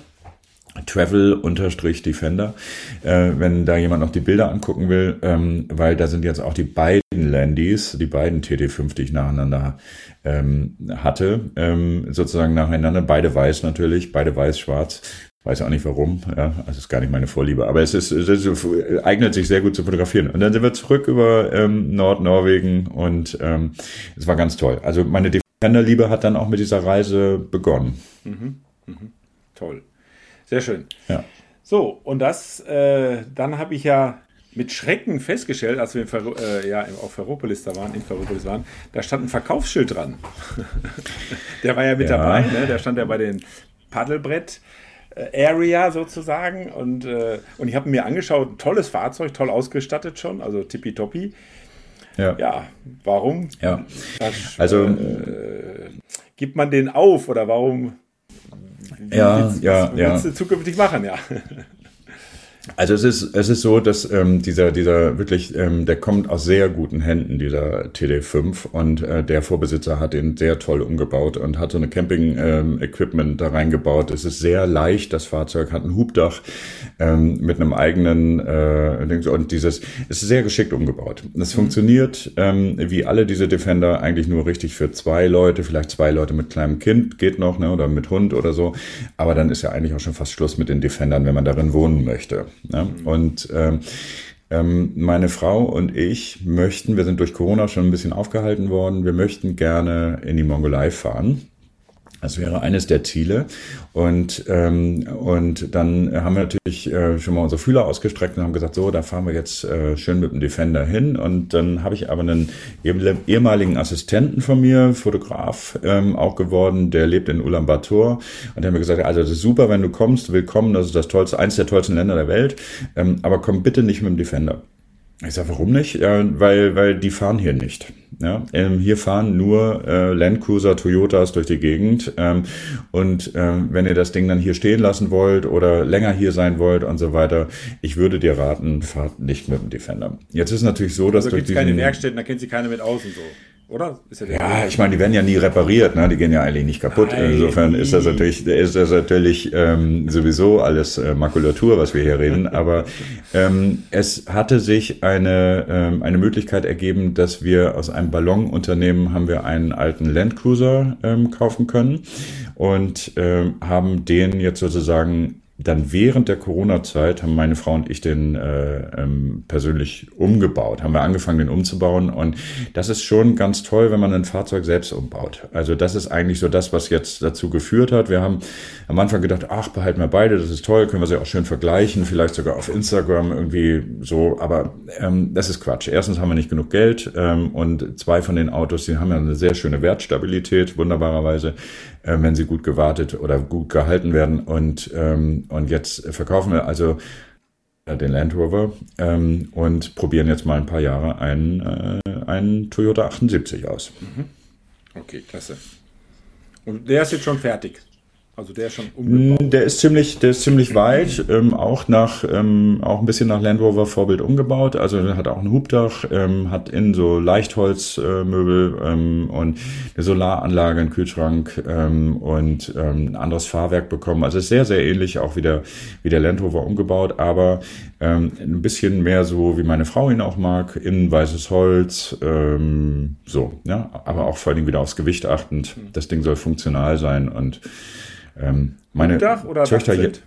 Travel-Defender, äh, wenn da jemand noch die Bilder angucken will, ähm, weil da sind jetzt auch die beiden Landys, die beiden TT5, die ich nacheinander ähm, hatte, ähm, sozusagen nacheinander, beide weiß natürlich, beide weiß-schwarz. Weiß auch nicht warum, ja, also ist gar nicht meine Vorliebe, aber es ist, es ist, eignet sich sehr gut zu fotografieren. Und dann sind wir zurück über ähm, Nordnorwegen und ähm, es war ganz toll. Also meine Defender-Liebe hat dann auch mit dieser Reise begonnen. Mhm, mhm. Toll. Sehr schön. Ja. So, und das, äh, dann habe ich ja mit Schrecken festgestellt, als wir in Fer äh, ja, auf Ferropolis da waren, in Ferropolis waren, da stand ein Verkaufsschild dran. der war ja mit ja. dabei, ne? der stand ja bei den Paddelbrett. Äh, Area sozusagen und, äh, und ich habe mir angeschaut, tolles Fahrzeug, toll ausgestattet schon, also tippitoppi. Ja. ja, warum? Ja. Das, also äh, gibt man den auf oder warum wie ja, ja, ja. willst du zukünftig machen, ja? Also es ist, es ist so, dass ähm, dieser, dieser wirklich, ähm, der kommt aus sehr guten Händen, dieser TD5. Und äh, der Vorbesitzer hat ihn sehr toll umgebaut und hat so eine Camping-Equipment ähm, da reingebaut. Es ist sehr leicht, das Fahrzeug hat ein Hubdach ähm, mit einem eigenen äh, und dieses, es ist sehr geschickt umgebaut. Es mhm. funktioniert ähm, wie alle diese Defender eigentlich nur richtig für zwei Leute, vielleicht zwei Leute mit kleinem Kind geht noch, ne, oder mit Hund oder so. Aber dann ist ja eigentlich auch schon fast Schluss mit den Defendern, wenn man darin wohnen möchte. Ne? Mhm. Und ähm, ähm, meine Frau und ich möchten, wir sind durch Corona schon ein bisschen aufgehalten worden, wir möchten gerne in die Mongolei fahren. Das wäre eines der Ziele. Und, ähm, und dann haben wir natürlich äh, schon mal unsere Fühler ausgestreckt und haben gesagt, so, da fahren wir jetzt äh, schön mit dem Defender hin. Und dann habe ich aber einen ehemaligen Assistenten von mir, Fotograf ähm, auch geworden, der lebt in Ulaanbaatar. Und der hat mir gesagt, also das ist super, wenn du kommst, willkommen, das ist das tollste, eins der tollsten Länder der Welt. Ähm, aber komm bitte nicht mit dem Defender. Ich sage, warum nicht? Ja, weil, weil die fahren hier nicht. Ja, ähm, hier fahren nur äh, Landcruiser, Toyotas durch die Gegend. Ähm, und ähm, wenn ihr das Ding dann hier stehen lassen wollt oder länger hier sein wollt und so weiter, ich würde dir raten, fahrt nicht mit dem Defender. Jetzt ist natürlich so, dass also durch diesen, keine Werkstätten, da kennt sie keiner mit außen so oder? Ja, ja ich meine, die werden ja nie repariert, ne? Die gehen ja eigentlich nicht kaputt. Nein, Insofern ist das natürlich, ist das natürlich ähm, sowieso alles äh, Makulatur, was wir hier reden. Aber ähm, es hatte sich eine ähm, eine Möglichkeit ergeben, dass wir aus einem Ballonunternehmen haben wir einen alten Landcruiser ähm, kaufen können und ähm, haben den jetzt sozusagen dann während der Corona-Zeit haben meine Frau und ich den äh, ähm, persönlich umgebaut, haben wir angefangen, den umzubauen. Und das ist schon ganz toll, wenn man ein Fahrzeug selbst umbaut. Also das ist eigentlich so das, was jetzt dazu geführt hat. Wir haben am Anfang gedacht, ach, behalten wir beide, das ist toll, können wir sie auch schön vergleichen, vielleicht sogar auf Instagram irgendwie so. Aber ähm, das ist Quatsch. Erstens haben wir nicht genug Geld ähm, und zwei von den Autos, die haben ja eine sehr schöne Wertstabilität, wunderbarerweise äh, wenn sie gut gewartet oder gut gehalten werden. Und, ähm, und jetzt verkaufen wir also äh, den Land Rover ähm, und probieren jetzt mal ein paar Jahre einen, äh, einen Toyota 78 aus. Mhm. Okay, klasse. Und der ist jetzt schon fertig. Also der ist schon umgebaut. Mm, der ist ziemlich, der ist ziemlich weit, ähm, auch nach, ähm, auch ein bisschen nach Land Rover Vorbild umgebaut. Also hat auch ein Hubdach, ähm, hat innen so Leichtholzmöbel äh, ähm, und eine Solaranlage, einen Kühlschrank ähm, und ähm, ein anderes Fahrwerk bekommen. Also ist sehr, sehr ähnlich auch wie der, wie der Land Rover umgebaut, aber ähm, ein bisschen mehr so, wie meine Frau ihn auch mag, innen weißes Holz, ähm, so, ja, aber auch vor allem wieder aufs Gewicht achtend. Das Ding soll funktional sein und ähm, meine Hubdach oder Töchter Hubdach,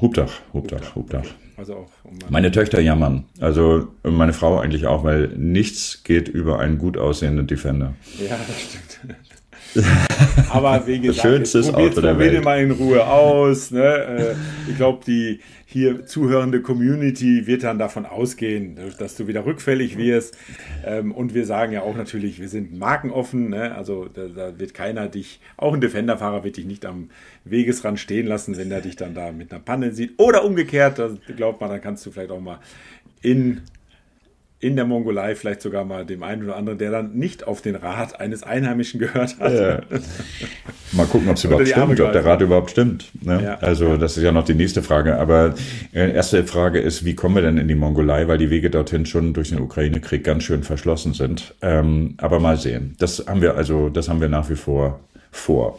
Hubdach, Hubdach, Hubdach. Also auch um meine Töchter jammern. Also meine Frau eigentlich auch, weil nichts geht über einen gut aussehenden Defender. Ja, das stimmt. Aber wie gesagt, schönstes Auto der Welt. mal in Ruhe aus. Ne? Äh, ich glaube, die hier zuhörende Community wird dann davon ausgehen, dass du wieder rückfällig wirst. Ähm, und wir sagen ja auch natürlich, wir sind markenoffen. Ne? Also da, da, wird keiner dich, auch ein Defender-Fahrer wird dich nicht am Wegesrand stehen lassen, wenn er dich dann da mit einer Panne sieht. Oder umgekehrt, da glaubt man, dann kannst du vielleicht auch mal in in der Mongolei vielleicht sogar mal dem einen oder anderen, der dann nicht auf den Rat eines Einheimischen gehört hat. Ja. Mal gucken, ob es überhaupt stimmt, ob der Rat überhaupt stimmt. Ne? Ja. Also das ist ja noch die nächste Frage. Aber äh, erste Frage ist, wie kommen wir denn in die Mongolei, weil die Wege dorthin schon durch den Ukraine-Krieg ganz schön verschlossen sind. Ähm, aber mal sehen. Das haben wir also, das haben wir nach wie vor vor.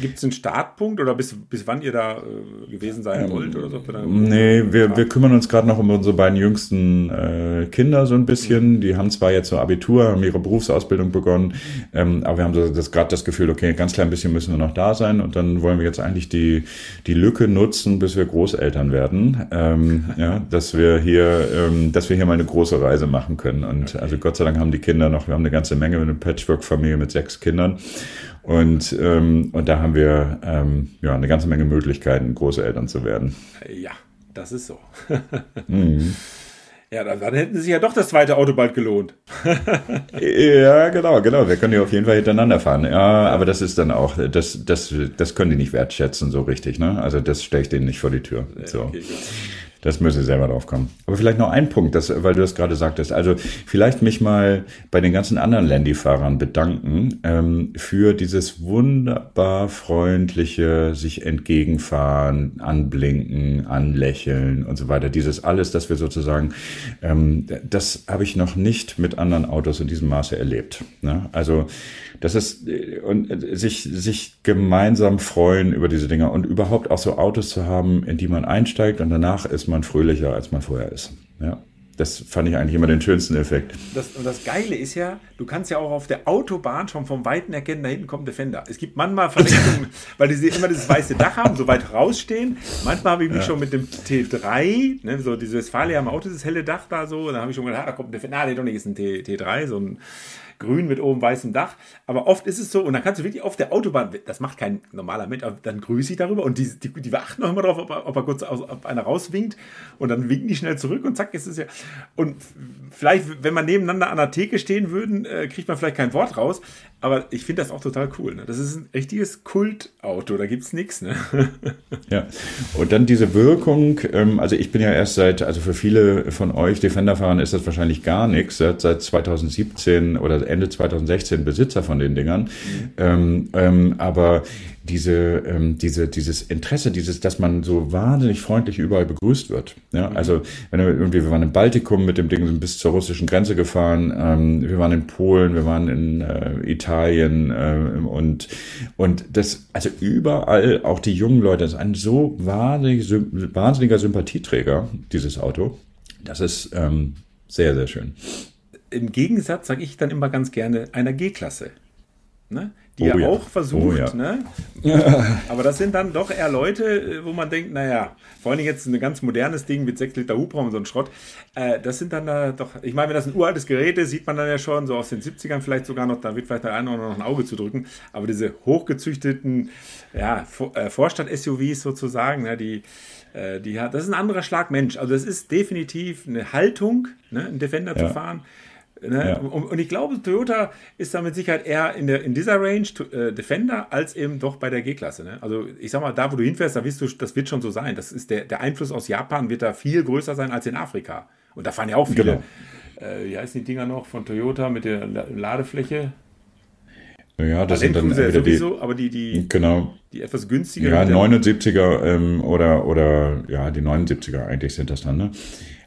Gibt es einen Startpunkt oder bis, bis wann ihr da äh, gewesen sein ähm, wollt? Oder so? Nee, wir, wir kümmern uns gerade noch um unsere beiden jüngsten äh, Kinder so ein bisschen. Mhm. Die haben zwar jetzt so Abitur, haben ihre Berufsausbildung begonnen, ähm, aber wir haben so das, gerade das Gefühl, okay, ganz klein bisschen müssen wir noch da sein und dann wollen wir jetzt eigentlich die, die Lücke nutzen, bis wir Großeltern werden. Ähm, ja, dass wir hier, ähm, dass wir hier mal eine große Reise machen können. Und okay. also Gott sei Dank haben die Kinder noch, wir haben eine ganze Menge, eine Patchwork-Familie mit sechs Kindern. Und, ähm, und da haben wir ähm, ja, eine ganze Menge Möglichkeiten, Großeltern zu werden. Ja, das ist so. mhm. Ja, dann, dann, hätten sich ja doch das zweite Auto bald gelohnt. ja, genau, genau. Wir können ja auf jeden Fall hintereinander fahren. Ja, aber das ist dann auch, das, das, das können die nicht wertschätzen so richtig. Ne? Also das stelle ich denen nicht vor die Tür. So. Okay, Das müsste selber drauf kommen. Aber vielleicht noch ein Punkt, das, weil du das gerade sagtest. Also vielleicht mich mal bei den ganzen anderen Landy-Fahrern bedanken ähm, für dieses wunderbar freundliche sich entgegenfahren, anblinken, anlächeln und so weiter. Dieses alles, dass wir sozusagen, ähm, das habe ich noch nicht mit anderen Autos in diesem Maße erlebt. Ne? Also das ist äh, und äh, sich sich gemeinsam freuen über diese Dinge und überhaupt auch so Autos zu haben, in die man einsteigt und danach ist man fröhlicher, als man vorher ist. Ja. Das fand ich eigentlich immer den schönsten Effekt. Das, und das Geile ist ja, du kannst ja auch auf der Autobahn schon vom Weiten erkennen, da hinten kommt Defender. Es gibt manchmal Verwechslungen, weil die immer dieses weiße Dach haben, so weit rausstehen. Manchmal habe ich mich ja. schon mit dem T3, ne, so dieses Westfalia am Auto, das helle Dach da so, da habe ich schon gedacht, ah, da kommt ein Defender. Ah, nee, doch nicht, ist ein T, T3, so ein grün mit oben weißem Dach. Aber oft ist es so, und dann kannst du wirklich auf der Autobahn, das macht kein normaler Mensch, aber dann grüße ich darüber und die, die, die achten noch immer drauf, ob ob er kurz aus, ob einer rauswinkt und dann winken die schnell zurück und zack, ist es ja. Und vielleicht, wenn man nebeneinander an der Theke stehen würden, äh, kriegt man vielleicht kein Wort raus. Aber ich finde das auch total cool. Ne? Das ist ein richtiges Kultauto, da gibt es nichts. Ne? Ja, und dann diese Wirkung, ähm, also ich bin ja erst seit, also für viele von euch Defender fahren ist das wahrscheinlich gar nichts, seit, seit 2017 oder Ende 2016 Besitzer von den Dingern. Ähm, ähm, aber diese, ähm, diese, dieses Interesse, dieses, dass man so wahnsinnig freundlich überall begrüßt wird. Ja, mhm. also wenn wir irgendwie, wir waren im Baltikum mit dem Ding sind bis zur russischen Grenze gefahren, ähm, wir waren in Polen, wir waren in äh, Italien äh, und und das, also überall, auch die jungen Leute, das ist ein so wahnsinnig, wahnsinniger Sympathieträger dieses Auto. Das ist ähm, sehr, sehr schön. Im Gegensatz sage ich dann immer ganz gerne einer G-Klasse. Ne? die oh, ja. auch versucht. Oh, ja. ne? Aber das sind dann doch eher Leute, äh, wo man denkt, naja, vor allem jetzt ein ganz modernes Ding mit 6 Liter Hubraum und so ein Schrott. Äh, das sind dann da doch, ich meine, wenn das ein uraltes Gerät ist, sieht man dann ja schon, so aus den 70ern vielleicht sogar noch, da wird vielleicht der eine oder noch ein Auge zu drücken. Aber diese hochgezüchteten ja, äh, Vorstadt-SUVs sozusagen, ne, die, äh, die hat, das ist ein anderer Schlag Mensch. Also das ist definitiv eine Haltung, ne, einen Defender ja. zu fahren Ne? Ja. Und, ich glaube, Toyota ist da mit Sicherheit eher in, der, in dieser Range äh, Defender als eben doch bei der G-Klasse. Ne? Also ich sag mal, da wo du hinfährst, da wirst du, das wird schon so sein. Das ist der, der Einfluss aus Japan wird da viel größer sein als in Afrika. Und da fahren ja auch viele. Genau. Äh, wie heißen die Dinger noch von Toyota mit der Ladefläche? Ja, das sind dann wieder sowieso, die, aber die, die, genau. die etwas günstiger. Ja, 79er ähm, oder, oder ja, die 79er eigentlich sind das dann, ne?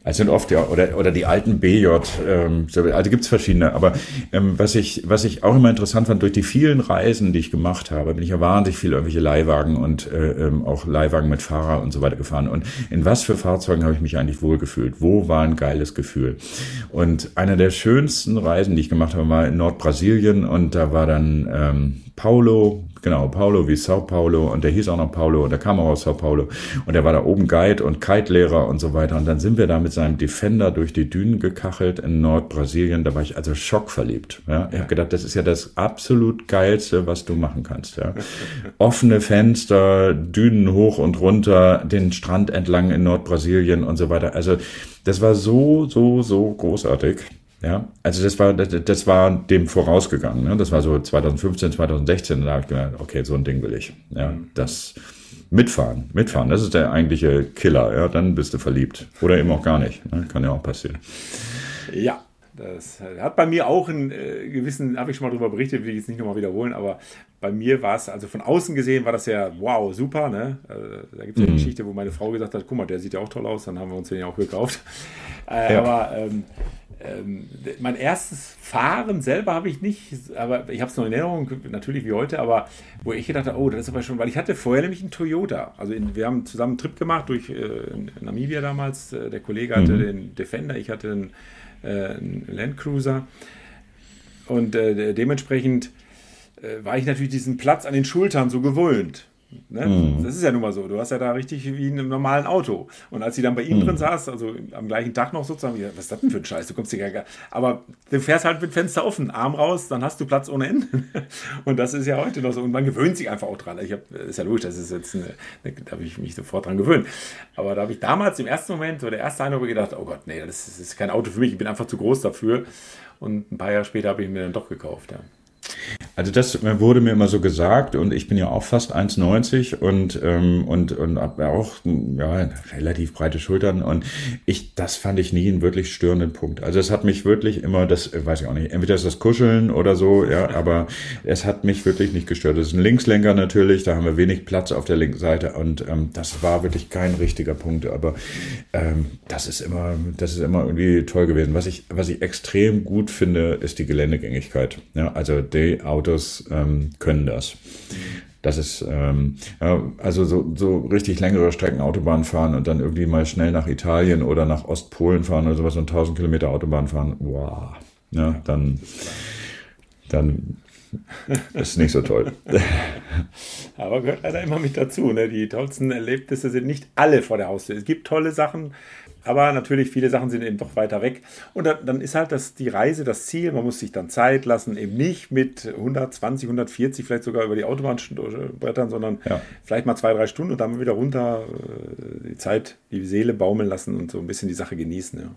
Es sind oft ja, oder, oder die alten BJ, ähm, also gibt's verschiedene. Aber ähm, was, ich, was ich auch immer interessant fand, durch die vielen Reisen, die ich gemacht habe, bin ich ja wahnsinnig viel irgendwelche Leihwagen und äh, ähm, auch Leihwagen mit Fahrer und so weiter gefahren. Und in was für Fahrzeugen habe ich mich eigentlich wohlgefühlt? Wo war ein geiles Gefühl? Und eine der schönsten Reisen, die ich gemacht habe, war in Nordbrasilien und da war dann ähm, Paulo, genau, Paulo wie Sao Paulo und der hieß auch noch Paulo und der kam auch aus Sao Paulo und der war da oben Guide und Kite-Lehrer und so weiter und dann sind wir da mit seinem Defender durch die Dünen gekachelt in Nordbrasilien, da war ich also schockverliebt. Ja? Ich habe gedacht, das ist ja das absolut geilste, was du machen kannst. Ja? Offene Fenster, Dünen hoch und runter, den Strand entlang in Nordbrasilien und so weiter. Also das war so, so, so großartig. Ja, also das war, das, das war dem vorausgegangen. Ne? Das war so 2015, 2016. Da habe ich gedacht, okay, so ein Ding will ich. Ja, mhm. das mitfahren, mitfahren, das ist der eigentliche Killer. Ja, dann bist du verliebt oder eben auch gar nicht. Ne? Kann ja auch passieren. Ja, das hat bei mir auch einen äh, gewissen, habe ich schon mal darüber berichtet, will ich jetzt nicht nochmal wiederholen, aber bei mir war es, also von außen gesehen war das ja, wow, super, ne? Äh, da gibt es ja eine mhm. Geschichte, wo meine Frau gesagt hat, guck mal, der sieht ja auch toll aus, dann haben wir uns den ja auch gekauft. Äh, ja. Aber ähm, ähm, mein erstes Fahren selber habe ich nicht, aber ich habe es noch in Erinnerung, natürlich wie heute, aber wo ich gedacht habe, oh, das ist aber schon, weil ich hatte vorher nämlich einen Toyota. Also in, wir haben zusammen einen Trip gemacht durch äh, Namibia damals. Äh, der Kollege hatte mhm. den Defender, ich hatte einen, äh, einen Landcruiser. Und äh, dementsprechend äh, war ich natürlich diesen Platz an den Schultern so gewöhnt. Ne? Mhm. Das ist ja nun mal so. Du hast ja da richtig wie in einem normalen Auto. Und als sie dann bei ihm mhm. drin saß, also am gleichen Tag noch sozusagen, was ist das denn für ein Scheiß? Du kommst hier gar Aber du fährst halt mit Fenster offen, Arm raus, dann hast du Platz ohne Ende. Und das ist ja heute noch so. Und man gewöhnt sich einfach auch dran. Ich hab, ist ja logisch, das ist jetzt eine, da habe ich mich sofort dran gewöhnt. Aber da habe ich damals im ersten Moment, so der erste Eindruck gedacht, oh Gott, nee, das ist, das ist kein Auto für mich, ich bin einfach zu groß dafür. Und ein paar Jahre später habe ich mir dann doch gekauft, ja. Also das wurde mir immer so gesagt und ich bin ja auch fast 1,90 und ähm, und und habe auch ja relativ breite Schultern und ich das fand ich nie einen wirklich störenden Punkt. Also es hat mich wirklich immer das weiß ich auch nicht, entweder ist das Kuscheln oder so, ja, aber es hat mich wirklich nicht gestört. Das ist ein Linkslenker natürlich, da haben wir wenig Platz auf der linken Seite und ähm, das war wirklich kein richtiger Punkt, aber ähm, das ist immer das ist immer irgendwie toll gewesen. Was ich was ich extrem gut finde, ist die Geländegängigkeit. Ja, also die Autos Autos ähm, können das. Das ist ähm, ja, also so, so richtig längere Strecken Autobahn fahren und dann irgendwie mal schnell nach Italien oder nach Ostpolen fahren oder sowas und 1000 Kilometer Autobahn fahren. Wow. Ja, dann, dann ist nicht so toll. Aber gehört leider immer mit dazu. Ne? Die tollsten Erlebnisse sind nicht alle vor der Haustür. Es gibt tolle Sachen, aber natürlich, viele Sachen sind eben doch weiter weg. Und dann, dann, ist halt das, die Reise das Ziel. Man muss sich dann Zeit lassen, eben nicht mit 120, 140 vielleicht sogar über die Autobahn brettern, sondern ja. vielleicht mal zwei, drei Stunden und dann wieder runter äh, die Zeit, die Seele baumeln lassen und so ein bisschen die Sache genießen. Ja.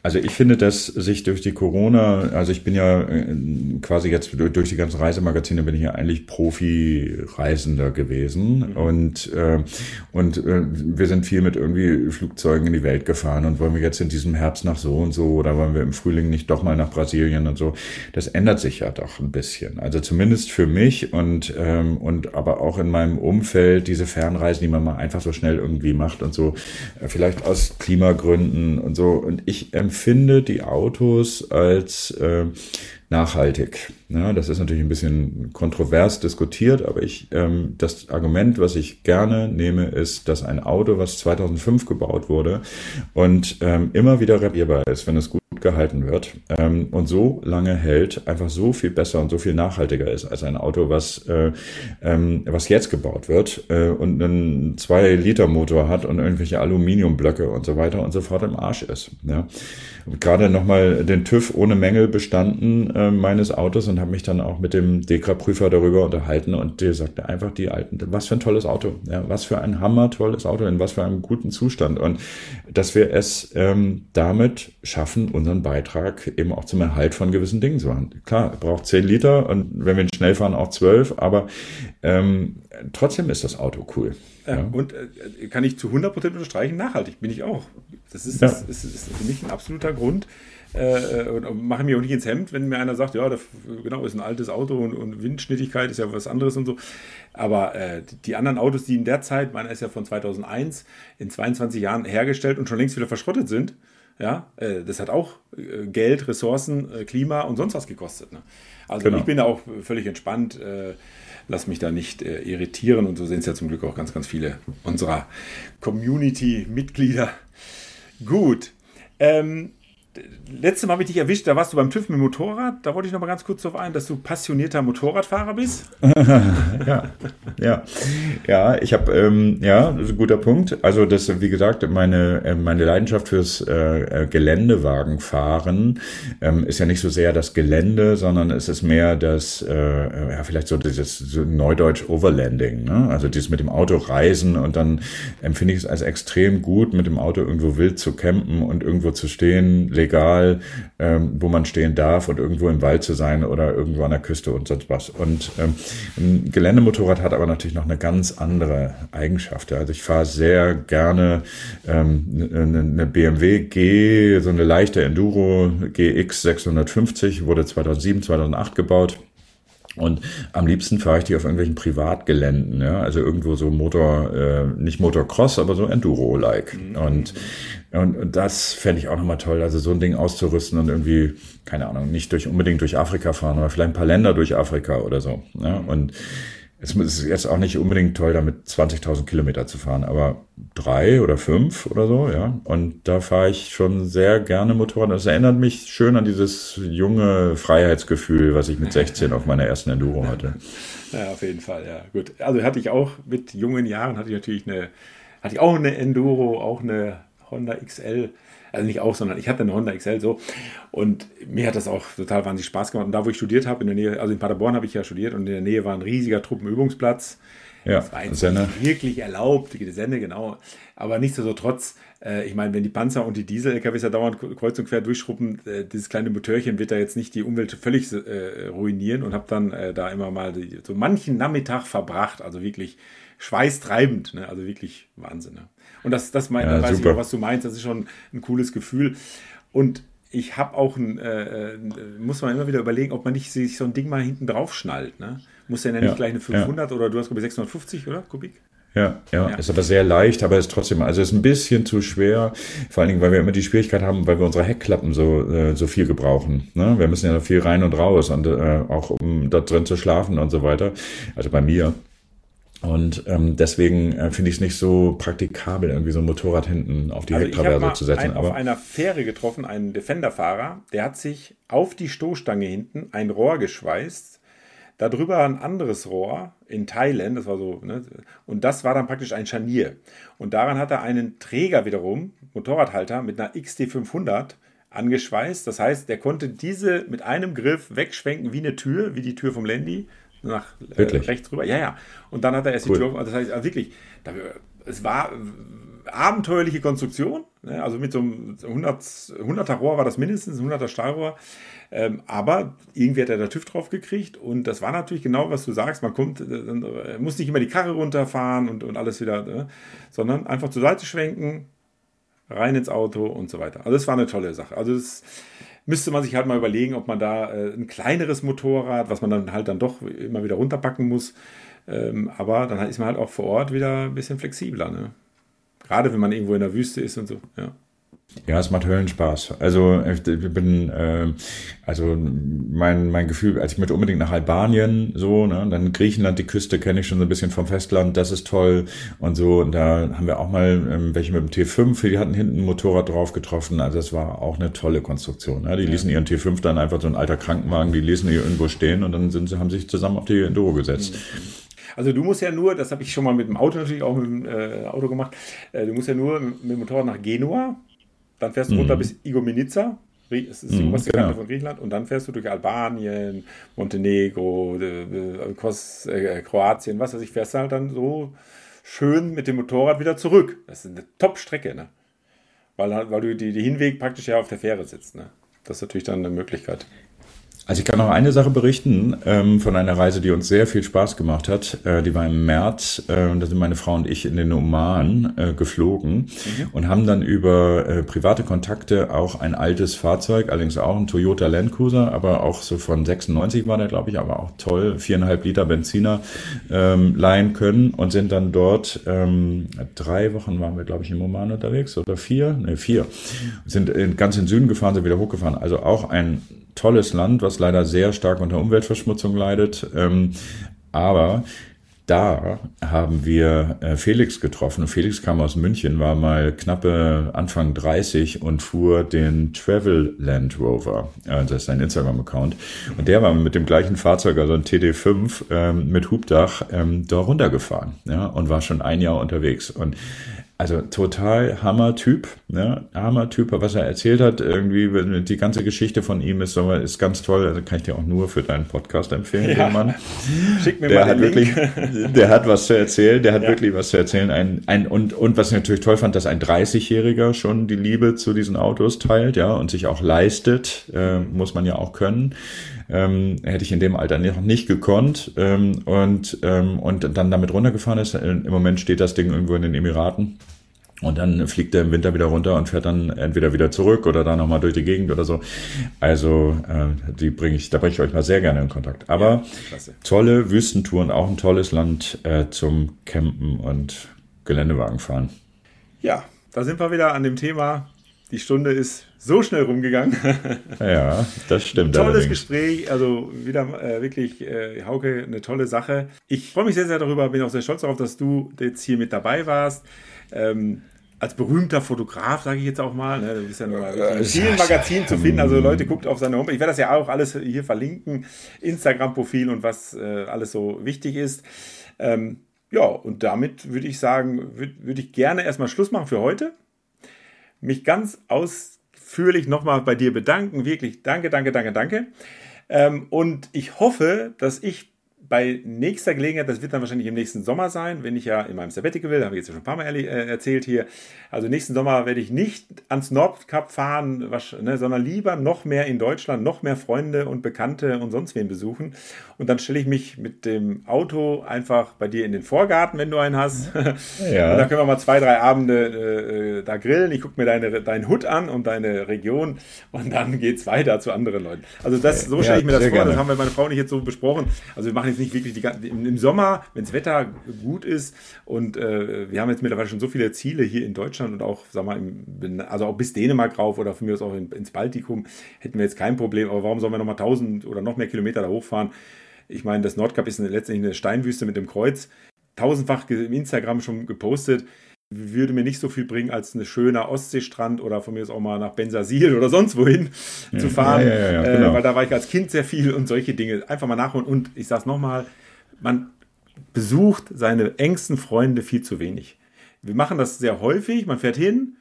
Also ich finde, dass sich durch die Corona, also ich bin ja äh, quasi jetzt durch die ganzen Reisemagazine bin ich ja eigentlich Profi-Reisender gewesen mhm. und äh, und äh, wir sind viel mit irgendwie Flugzeugen in die Welt gefahren und wollen wir jetzt in diesem Herbst nach so und so oder wollen wir im Frühling nicht doch mal nach Brasilien und so. Das ändert sich ja doch ein bisschen. Also zumindest für mich und ähm, und aber auch in meinem Umfeld diese Fernreisen, die man mal einfach so schnell irgendwie macht und so, äh, vielleicht aus Klimagründen und so und ich ähm, empfinde die Autos als äh, nachhaltig. Ja, das ist natürlich ein bisschen kontrovers diskutiert, aber ich ähm, das Argument, was ich gerne nehme, ist, dass ein Auto, was 2005 gebaut wurde und ähm, immer wieder reparierbar ist, wenn es gut gehalten wird ähm, und so lange hält, einfach so viel besser und so viel nachhaltiger ist als ein Auto, was, äh, ähm, was jetzt gebaut wird äh, und einen 2-Liter-Motor hat und irgendwelche Aluminiumblöcke und so weiter und so fort im Arsch ist. Ja. Gerade nochmal den TÜV ohne Mängel bestanden äh, meines Autos und habe mich dann auch mit dem Dekra-Prüfer darüber unterhalten und der sagte einfach die alten, was für ein tolles Auto, ja, was für ein hammer tolles Auto, in was für einem guten Zustand und dass wir es ähm, damit schaffen, unseren Beitrag eben auch zum Erhalt von gewissen Dingen zu machen. Klar, braucht 10 Liter und wenn wir schnell fahren auch 12, aber ähm, trotzdem ist das Auto cool. Ja. Und äh, kann ich zu 100% unterstreichen, nachhaltig bin ich auch. Das ist, ja. das, ist, ist für mich ein absoluter Grund. Äh, und mache mir auch nicht ins Hemd, wenn mir einer sagt, ja, das, genau, ist ein altes Auto und, und, Windschnittigkeit ist ja was anderes und so. Aber äh, die anderen Autos, die in der Zeit, meiner ist ja von 2001, in 22 Jahren hergestellt und schon längst wieder verschrottet sind, ja, äh, das hat auch äh, Geld, Ressourcen, äh, Klima und sonst was gekostet. Ne? Also genau. ich bin da auch völlig entspannt, lass mich da nicht irritieren und so sehen es ja zum Glück auch ganz, ganz viele unserer Community-Mitglieder. Gut. Ähm, letzte Mal habe ich dich erwischt, da warst du beim TÜV mit dem Motorrad. Da wollte ich noch mal ganz kurz darauf ein, dass du passionierter Motorradfahrer bist. ja, ja, ja. Ich habe ähm, ja, das ist ein guter Punkt. Also das, wie gesagt, meine äh, meine Leidenschaft fürs äh, äh, Geländewagenfahren ähm, ist ja nicht so sehr das Gelände, sondern es ist mehr das, äh, ja, vielleicht so dieses so Neudeutsch Overlanding. Ne? Also dieses mit dem Auto reisen und dann empfinde ich es als extrem gut, mit dem Auto irgendwo wild zu campen und irgendwo zu stehen legal, ähm, wo man stehen darf und irgendwo im Wald zu sein oder irgendwo an der Küste und sonst was. Und ähm, ein Geländemotorrad hat aber natürlich noch eine ganz andere Eigenschaft. Also ich fahre sehr gerne ähm, eine, eine BMW G, so eine leichte Enduro GX 650, wurde 2007, 2008 gebaut. Und am liebsten fahre ich die auf irgendwelchen Privatgeländen, ja, also irgendwo so Motor, äh, nicht Motocross, aber so Enduro-like. Mhm. Und, und, und das fände ich auch nochmal toll, also so ein Ding auszurüsten und irgendwie, keine Ahnung, nicht durch unbedingt durch Afrika fahren, aber vielleicht ein paar Länder durch Afrika oder so. Ja, und es ist jetzt auch nicht unbedingt toll, damit 20.000 Kilometer zu fahren, aber drei oder fünf oder so, ja. Und da fahre ich schon sehr gerne Motorrad. Das erinnert mich schön an dieses junge Freiheitsgefühl, was ich mit 16 auf meiner ersten Enduro hatte. Ja, auf jeden Fall, ja. Gut. Also hatte ich auch mit jungen Jahren, hatte ich natürlich eine, hatte ich auch eine Enduro, auch eine Honda XL also nicht auch, sondern ich hatte eine Honda XL so. Und mir hat das auch total wahnsinnig Spaß gemacht. Und da, wo ich studiert habe, in der Nähe, also in Paderborn habe ich ja studiert und in der Nähe war ein riesiger Truppenübungsplatz. Ja, das war Senne. wirklich erlaubt, die Sende, genau. Aber nichtsdestotrotz, äh, ich meine, wenn die Panzer und die Diesel-LKWs ja dauernd kreuz und quer durchschruppen, äh, dieses kleine Motörchen wird da jetzt nicht die Umwelt völlig äh, ruinieren und habe dann äh, da immer mal die, so manchen Nachmittag verbracht, also wirklich schweißtreibend, ne? also wirklich Wahnsinn. Ne? Und das, das mein, ja, weiß super. ich auch, was du meinst, das ist schon ein cooles Gefühl. Und ich habe auch ein, äh, äh, muss man immer wieder überlegen, ob man nicht sich so ein Ding mal hinten drauf schnallt. Ne? Muss ja nicht ja, gleich eine 500 ja. oder du hast glaube ich 650 oder Kubik? Ja, ja, ja, ist aber sehr leicht, aber ist trotzdem, also ist ein bisschen zu schwer, vor allen Dingen, weil wir immer die Schwierigkeit haben, weil wir unsere Heckklappen so, äh, so viel gebrauchen. Ne? Wir müssen ja noch viel rein und raus und äh, auch um da drin zu schlafen und so weiter. Also bei mir. Und ähm, deswegen äh, finde ich es nicht so praktikabel, irgendwie so ein Motorrad hinten auf die also Hecktraverse zu setzen. Ich habe auf einer Fähre getroffen, einen Defender-Fahrer, der hat sich auf die Stoßstange hinten ein Rohr geschweißt, darüber ein anderes Rohr in Thailand, das war so, ne, und das war dann praktisch ein Scharnier. Und daran hat er einen Träger wiederum, Motorradhalter, mit einer XT500 angeschweißt. Das heißt, der konnte diese mit einem Griff wegschwenken wie eine Tür, wie die Tür vom Landy, nach äh, rechts rüber. Ja, ja. Und dann hat er erst cool. die Tür, das heißt also wirklich, es war abenteuerliche Konstruktion, ne? also mit so einem 100, 100er Rohr war das mindestens, 100er Stahlrohr, ähm, aber irgendwie hat er da TÜV drauf gekriegt und das war natürlich genau, was du sagst, man kommt, äh, muss nicht immer die Karre runterfahren und, und alles wieder, ne? sondern einfach zur Seite schwenken, rein ins Auto und so weiter. Also das war eine tolle Sache. Also das müsste man sich halt mal überlegen, ob man da äh, ein kleineres Motorrad, was man dann halt dann doch immer wieder runterpacken muss. Ähm, aber dann ist man halt auch vor Ort wieder ein bisschen flexibler. Ne? Gerade wenn man irgendwo in der Wüste ist und so. Ja. Ja, es macht Höllenspaß. Also ich bin, äh, also mein, mein Gefühl, als ich mit unbedingt nach Albanien so, ne, dann Griechenland, die Küste kenne ich schon so ein bisschen vom Festland, das ist toll und so. Und da haben wir auch mal ähm, welche mit dem T5, die hatten hinten ein Motorrad drauf getroffen. Also das war auch eine tolle Konstruktion. Ne? Die ja. ließen ihren T5 dann einfach so ein alter Krankenwagen, die ließen hier irgendwo stehen und dann sind sie, haben sich zusammen auf die Enduro gesetzt. Mhm. Also du musst ja nur, das habe ich schon mal mit dem Auto natürlich auch mit dem äh, Auto gemacht, äh, du musst ja nur mit dem Motorrad nach Genua dann fährst du mhm. runter bis Igoumenitsa, es ist die mhm, oberste Kante genau. von Griechenland, und dann fährst du durch Albanien, Montenegro, Kos, äh, Kroatien, was weiß ich, fährst du halt dann so schön mit dem Motorrad wieder zurück. Das ist eine Top-Strecke, ne? Weil, weil du die, die Hinweg praktisch ja auf der Fähre sitzt, ne? Das ist natürlich dann eine Möglichkeit. Also ich kann noch eine Sache berichten ähm, von einer Reise, die uns sehr viel Spaß gemacht hat. Äh, die war im März, äh, da sind meine Frau und ich in den Oman äh, geflogen mhm. und haben dann über äh, private Kontakte auch ein altes Fahrzeug, allerdings auch ein Toyota Land Cruiser, aber auch so von 96 war der, glaube ich, aber auch toll, viereinhalb Liter Benziner ähm, leihen können und sind dann dort ähm, drei Wochen waren wir, glaube ich, im Oman unterwegs oder vier, ne vier, sind in, ganz in Süden gefahren, sind wieder hochgefahren. Also auch ein tolles Land, was leider sehr stark unter Umweltverschmutzung leidet. Ähm, aber da haben wir äh, Felix getroffen. Felix kam aus München, war mal knappe Anfang 30 und fuhr den Travel Land Rover. Äh, das ist sein Instagram-Account. Und der war mit dem gleichen Fahrzeug, also ein TD5 ähm, mit Hubdach, ähm, da runtergefahren ja, und war schon ein Jahr unterwegs. Und also total Hammer-Typ, ne? Hammer-Typ, was er erzählt hat, irgendwie die ganze Geschichte von ihm ist, ist ganz toll. Also kann ich dir auch nur für deinen Podcast empfehlen, ja. Mann. Schick mir der mal hat den wirklich, Link. Der hat was zu erzählen, der hat ja. wirklich was zu erzählen. Ein, ein, und, und was ich natürlich toll fand, dass ein 30-Jähriger schon die Liebe zu diesen Autos teilt, ja, und sich auch leistet, äh, muss man ja auch können. Ähm, hätte ich in dem Alter noch nicht gekonnt ähm, und, ähm, und dann damit runtergefahren ist. Im Moment steht das Ding irgendwo in den Emiraten. Und dann fliegt er im Winter wieder runter und fährt dann entweder wieder zurück oder da nochmal durch die Gegend oder so. Also äh, die bringe ich, da bringe ich euch mal sehr gerne in Kontakt. Aber ja, tolle Wüstentouren, auch ein tolles Land äh, zum Campen und Geländewagen fahren. Ja, da sind wir wieder an dem Thema die Stunde ist so schnell rumgegangen. Ja, das stimmt. Tolles allerdings. Gespräch, also wieder äh, wirklich, äh, Hauke, eine tolle Sache. Ich freue mich sehr, sehr darüber, bin auch sehr stolz darauf, dass du jetzt hier mit dabei warst. Ähm, als berühmter Fotograf, sage ich jetzt auch mal. Ne? Du bist ja nur in vielen Magazinen zu finden. Also Leute, guckt auf seine Homepage. Ich werde das ja auch alles hier verlinken. Instagram-Profil und was äh, alles so wichtig ist. Ähm, ja, und damit würde ich sagen, würde würd ich gerne erstmal Schluss machen für heute mich ganz ausführlich nochmal bei dir bedanken. Wirklich danke, danke, danke, danke. Ähm, und ich hoffe, dass ich bei nächster Gelegenheit, das wird dann wahrscheinlich im nächsten Sommer sein, wenn ich ja in meinem Sabbatical will, habe ich jetzt schon ein paar Mal äh, erzählt hier. Also nächsten Sommer werde ich nicht ans Nordkap fahren, was, ne, sondern lieber noch mehr in Deutschland, noch mehr Freunde und Bekannte und sonst wen besuchen. Und dann stelle ich mich mit dem Auto einfach bei dir in den Vorgarten, wenn du einen hast. Ja. Und dann können wir mal zwei, drei Abende äh, da grillen. Ich gucke mir deine, deinen Hut an und deine Region und dann geht es weiter zu anderen Leuten. Also das, so stelle ich mir das vor. Gerne. Das haben wir meine Frau und ich jetzt so besprochen. Also wir machen jetzt nicht wirklich die ganze, im, Sommer, wenn das Wetter gut ist und äh, wir haben jetzt mittlerweile schon so viele Ziele hier in Deutschland und auch, sag mal, im, also auch bis Dänemark rauf oder von mir aus auch in, ins Baltikum hätten wir jetzt kein Problem. Aber warum sollen wir nochmal 1000 oder noch mehr Kilometer da hochfahren? Ich meine, das Nordkap ist letztendlich eine Steinwüste mit dem Kreuz. Tausendfach im Instagram schon gepostet würde mir nicht so viel bringen, als ein schöner Ostseestrand oder von mir ist auch mal nach Bensasil oder sonst wohin ja, zu fahren. Ja, ja, äh, genau. weil da war ich als Kind sehr viel und solche Dinge. Einfach mal nachholen. Und ich sage es nochmal, man besucht seine engsten Freunde viel zu wenig. Wir machen das sehr häufig. Man fährt hin,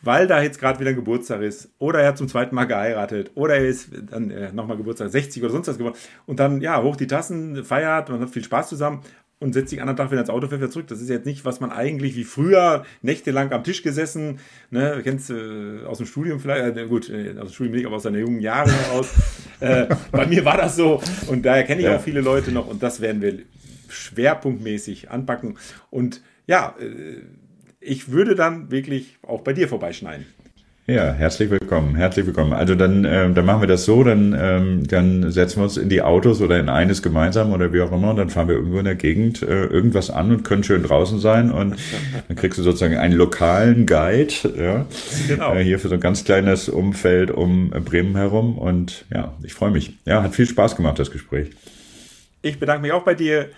weil da jetzt gerade wieder ein Geburtstag ist oder er hat zum zweiten Mal geheiratet oder er ist dann äh, nochmal Geburtstag 60 oder sonst was geworden und dann ja hoch die Tassen, feiert, man hat viel Spaß zusammen und setzt sich anderen Tag wieder ins Auto, fährt wieder zurück. Das ist jetzt nicht, was man eigentlich wie früher nächtelang am Tisch gesessen, ne, kennst du äh, aus dem Studium vielleicht, äh, gut, äh, aus dem Studium nicht, aber aus seinen jungen Jahren heraus. äh, bei mir war das so und daher kenne ich ja. auch viele Leute noch und das werden wir schwerpunktmäßig anpacken. Und ja, äh, ich würde dann wirklich auch bei dir vorbeischneiden. Ja, herzlich willkommen, herzlich willkommen. Also dann, ähm, dann machen wir das so, dann, ähm, dann setzen wir uns in die Autos oder in eines gemeinsam oder wie auch immer und dann fahren wir irgendwo in der Gegend äh, irgendwas an und können schön draußen sein und dann kriegst du sozusagen einen lokalen Guide, ja, genau. äh, hier für so ein ganz kleines Umfeld um Bremen herum und ja, ich freue mich. Ja, hat viel Spaß gemacht, das Gespräch. Ich bedanke mich auch bei dir,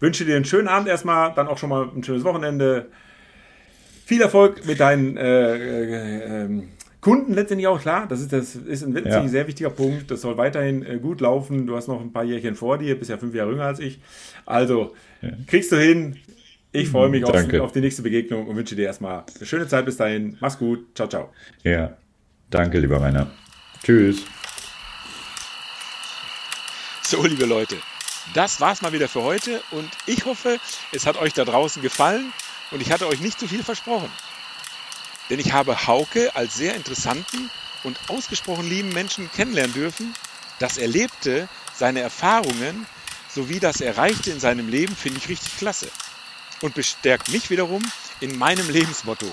wünsche dir einen schönen Abend erstmal, dann auch schon mal ein schönes Wochenende viel Erfolg mit deinen äh, äh, ähm, Kunden letztendlich auch, klar. Das ist, das ist ein ja. sehr wichtiger Punkt. Das soll weiterhin äh, gut laufen. Du hast noch ein paar Jährchen vor dir, bist ja fünf Jahre jünger als ich. Also, ja. kriegst du hin. Ich freue mich auf, auf, die nächste Begegnung und wünsche dir erstmal eine schöne Zeit bis dahin. Mach's gut. Ciao, ciao. Ja, danke, lieber Rainer. Tschüss. So, liebe Leute, das war's mal wieder für heute und ich hoffe, es hat euch da draußen gefallen und ich hatte euch nicht zu viel versprochen. Denn ich habe Hauke als sehr interessanten und ausgesprochen lieben Menschen kennenlernen dürfen. Das Erlebte, seine Erfahrungen sowie das Erreichte in seinem Leben finde ich richtig klasse. Und bestärkt mich wiederum in meinem Lebensmotto.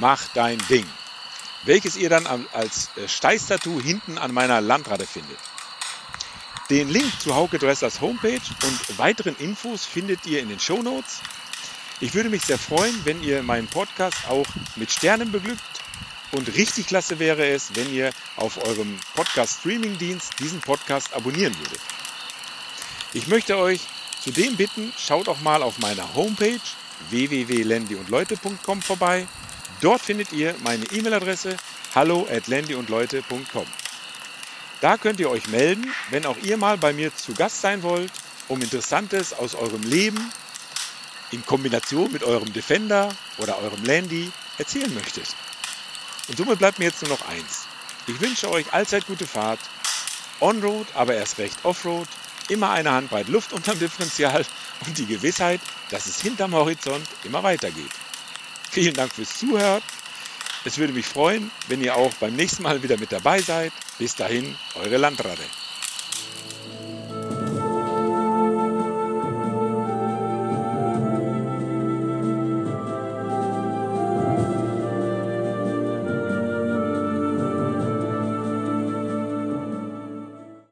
Mach dein Ding. Welches ihr dann als äh, Steißtattoo hinten an meiner Landrade findet. Den Link zu Hauke Dressers Homepage und weiteren Infos findet ihr in den Show Notes. Ich würde mich sehr freuen, wenn ihr meinen Podcast auch mit Sternen beglückt. Und richtig klasse wäre es, wenn ihr auf eurem Podcast-Streaming-Dienst diesen Podcast abonnieren würdet. Ich möchte euch zudem bitten, schaut auch mal auf meiner Homepage www.landyundleute.com vorbei. Dort findet ihr meine E-Mail-Adresse hallo at landyundleute.com. Da könnt ihr euch melden, wenn auch ihr mal bei mir zu Gast sein wollt, um Interessantes aus eurem Leben in Kombination mit eurem Defender oder eurem Landy erzählen möchtet. Und somit bleibt mir jetzt nur noch eins. Ich wünsche euch allzeit gute Fahrt, On-Road, aber erst recht Offroad, immer eine Handbreit Luft unterm Differential und die Gewissheit, dass es hinterm Horizont immer weitergeht. Vielen Dank fürs Zuhören. Es würde mich freuen, wenn ihr auch beim nächsten Mal wieder mit dabei seid. Bis dahin, eure Landrade.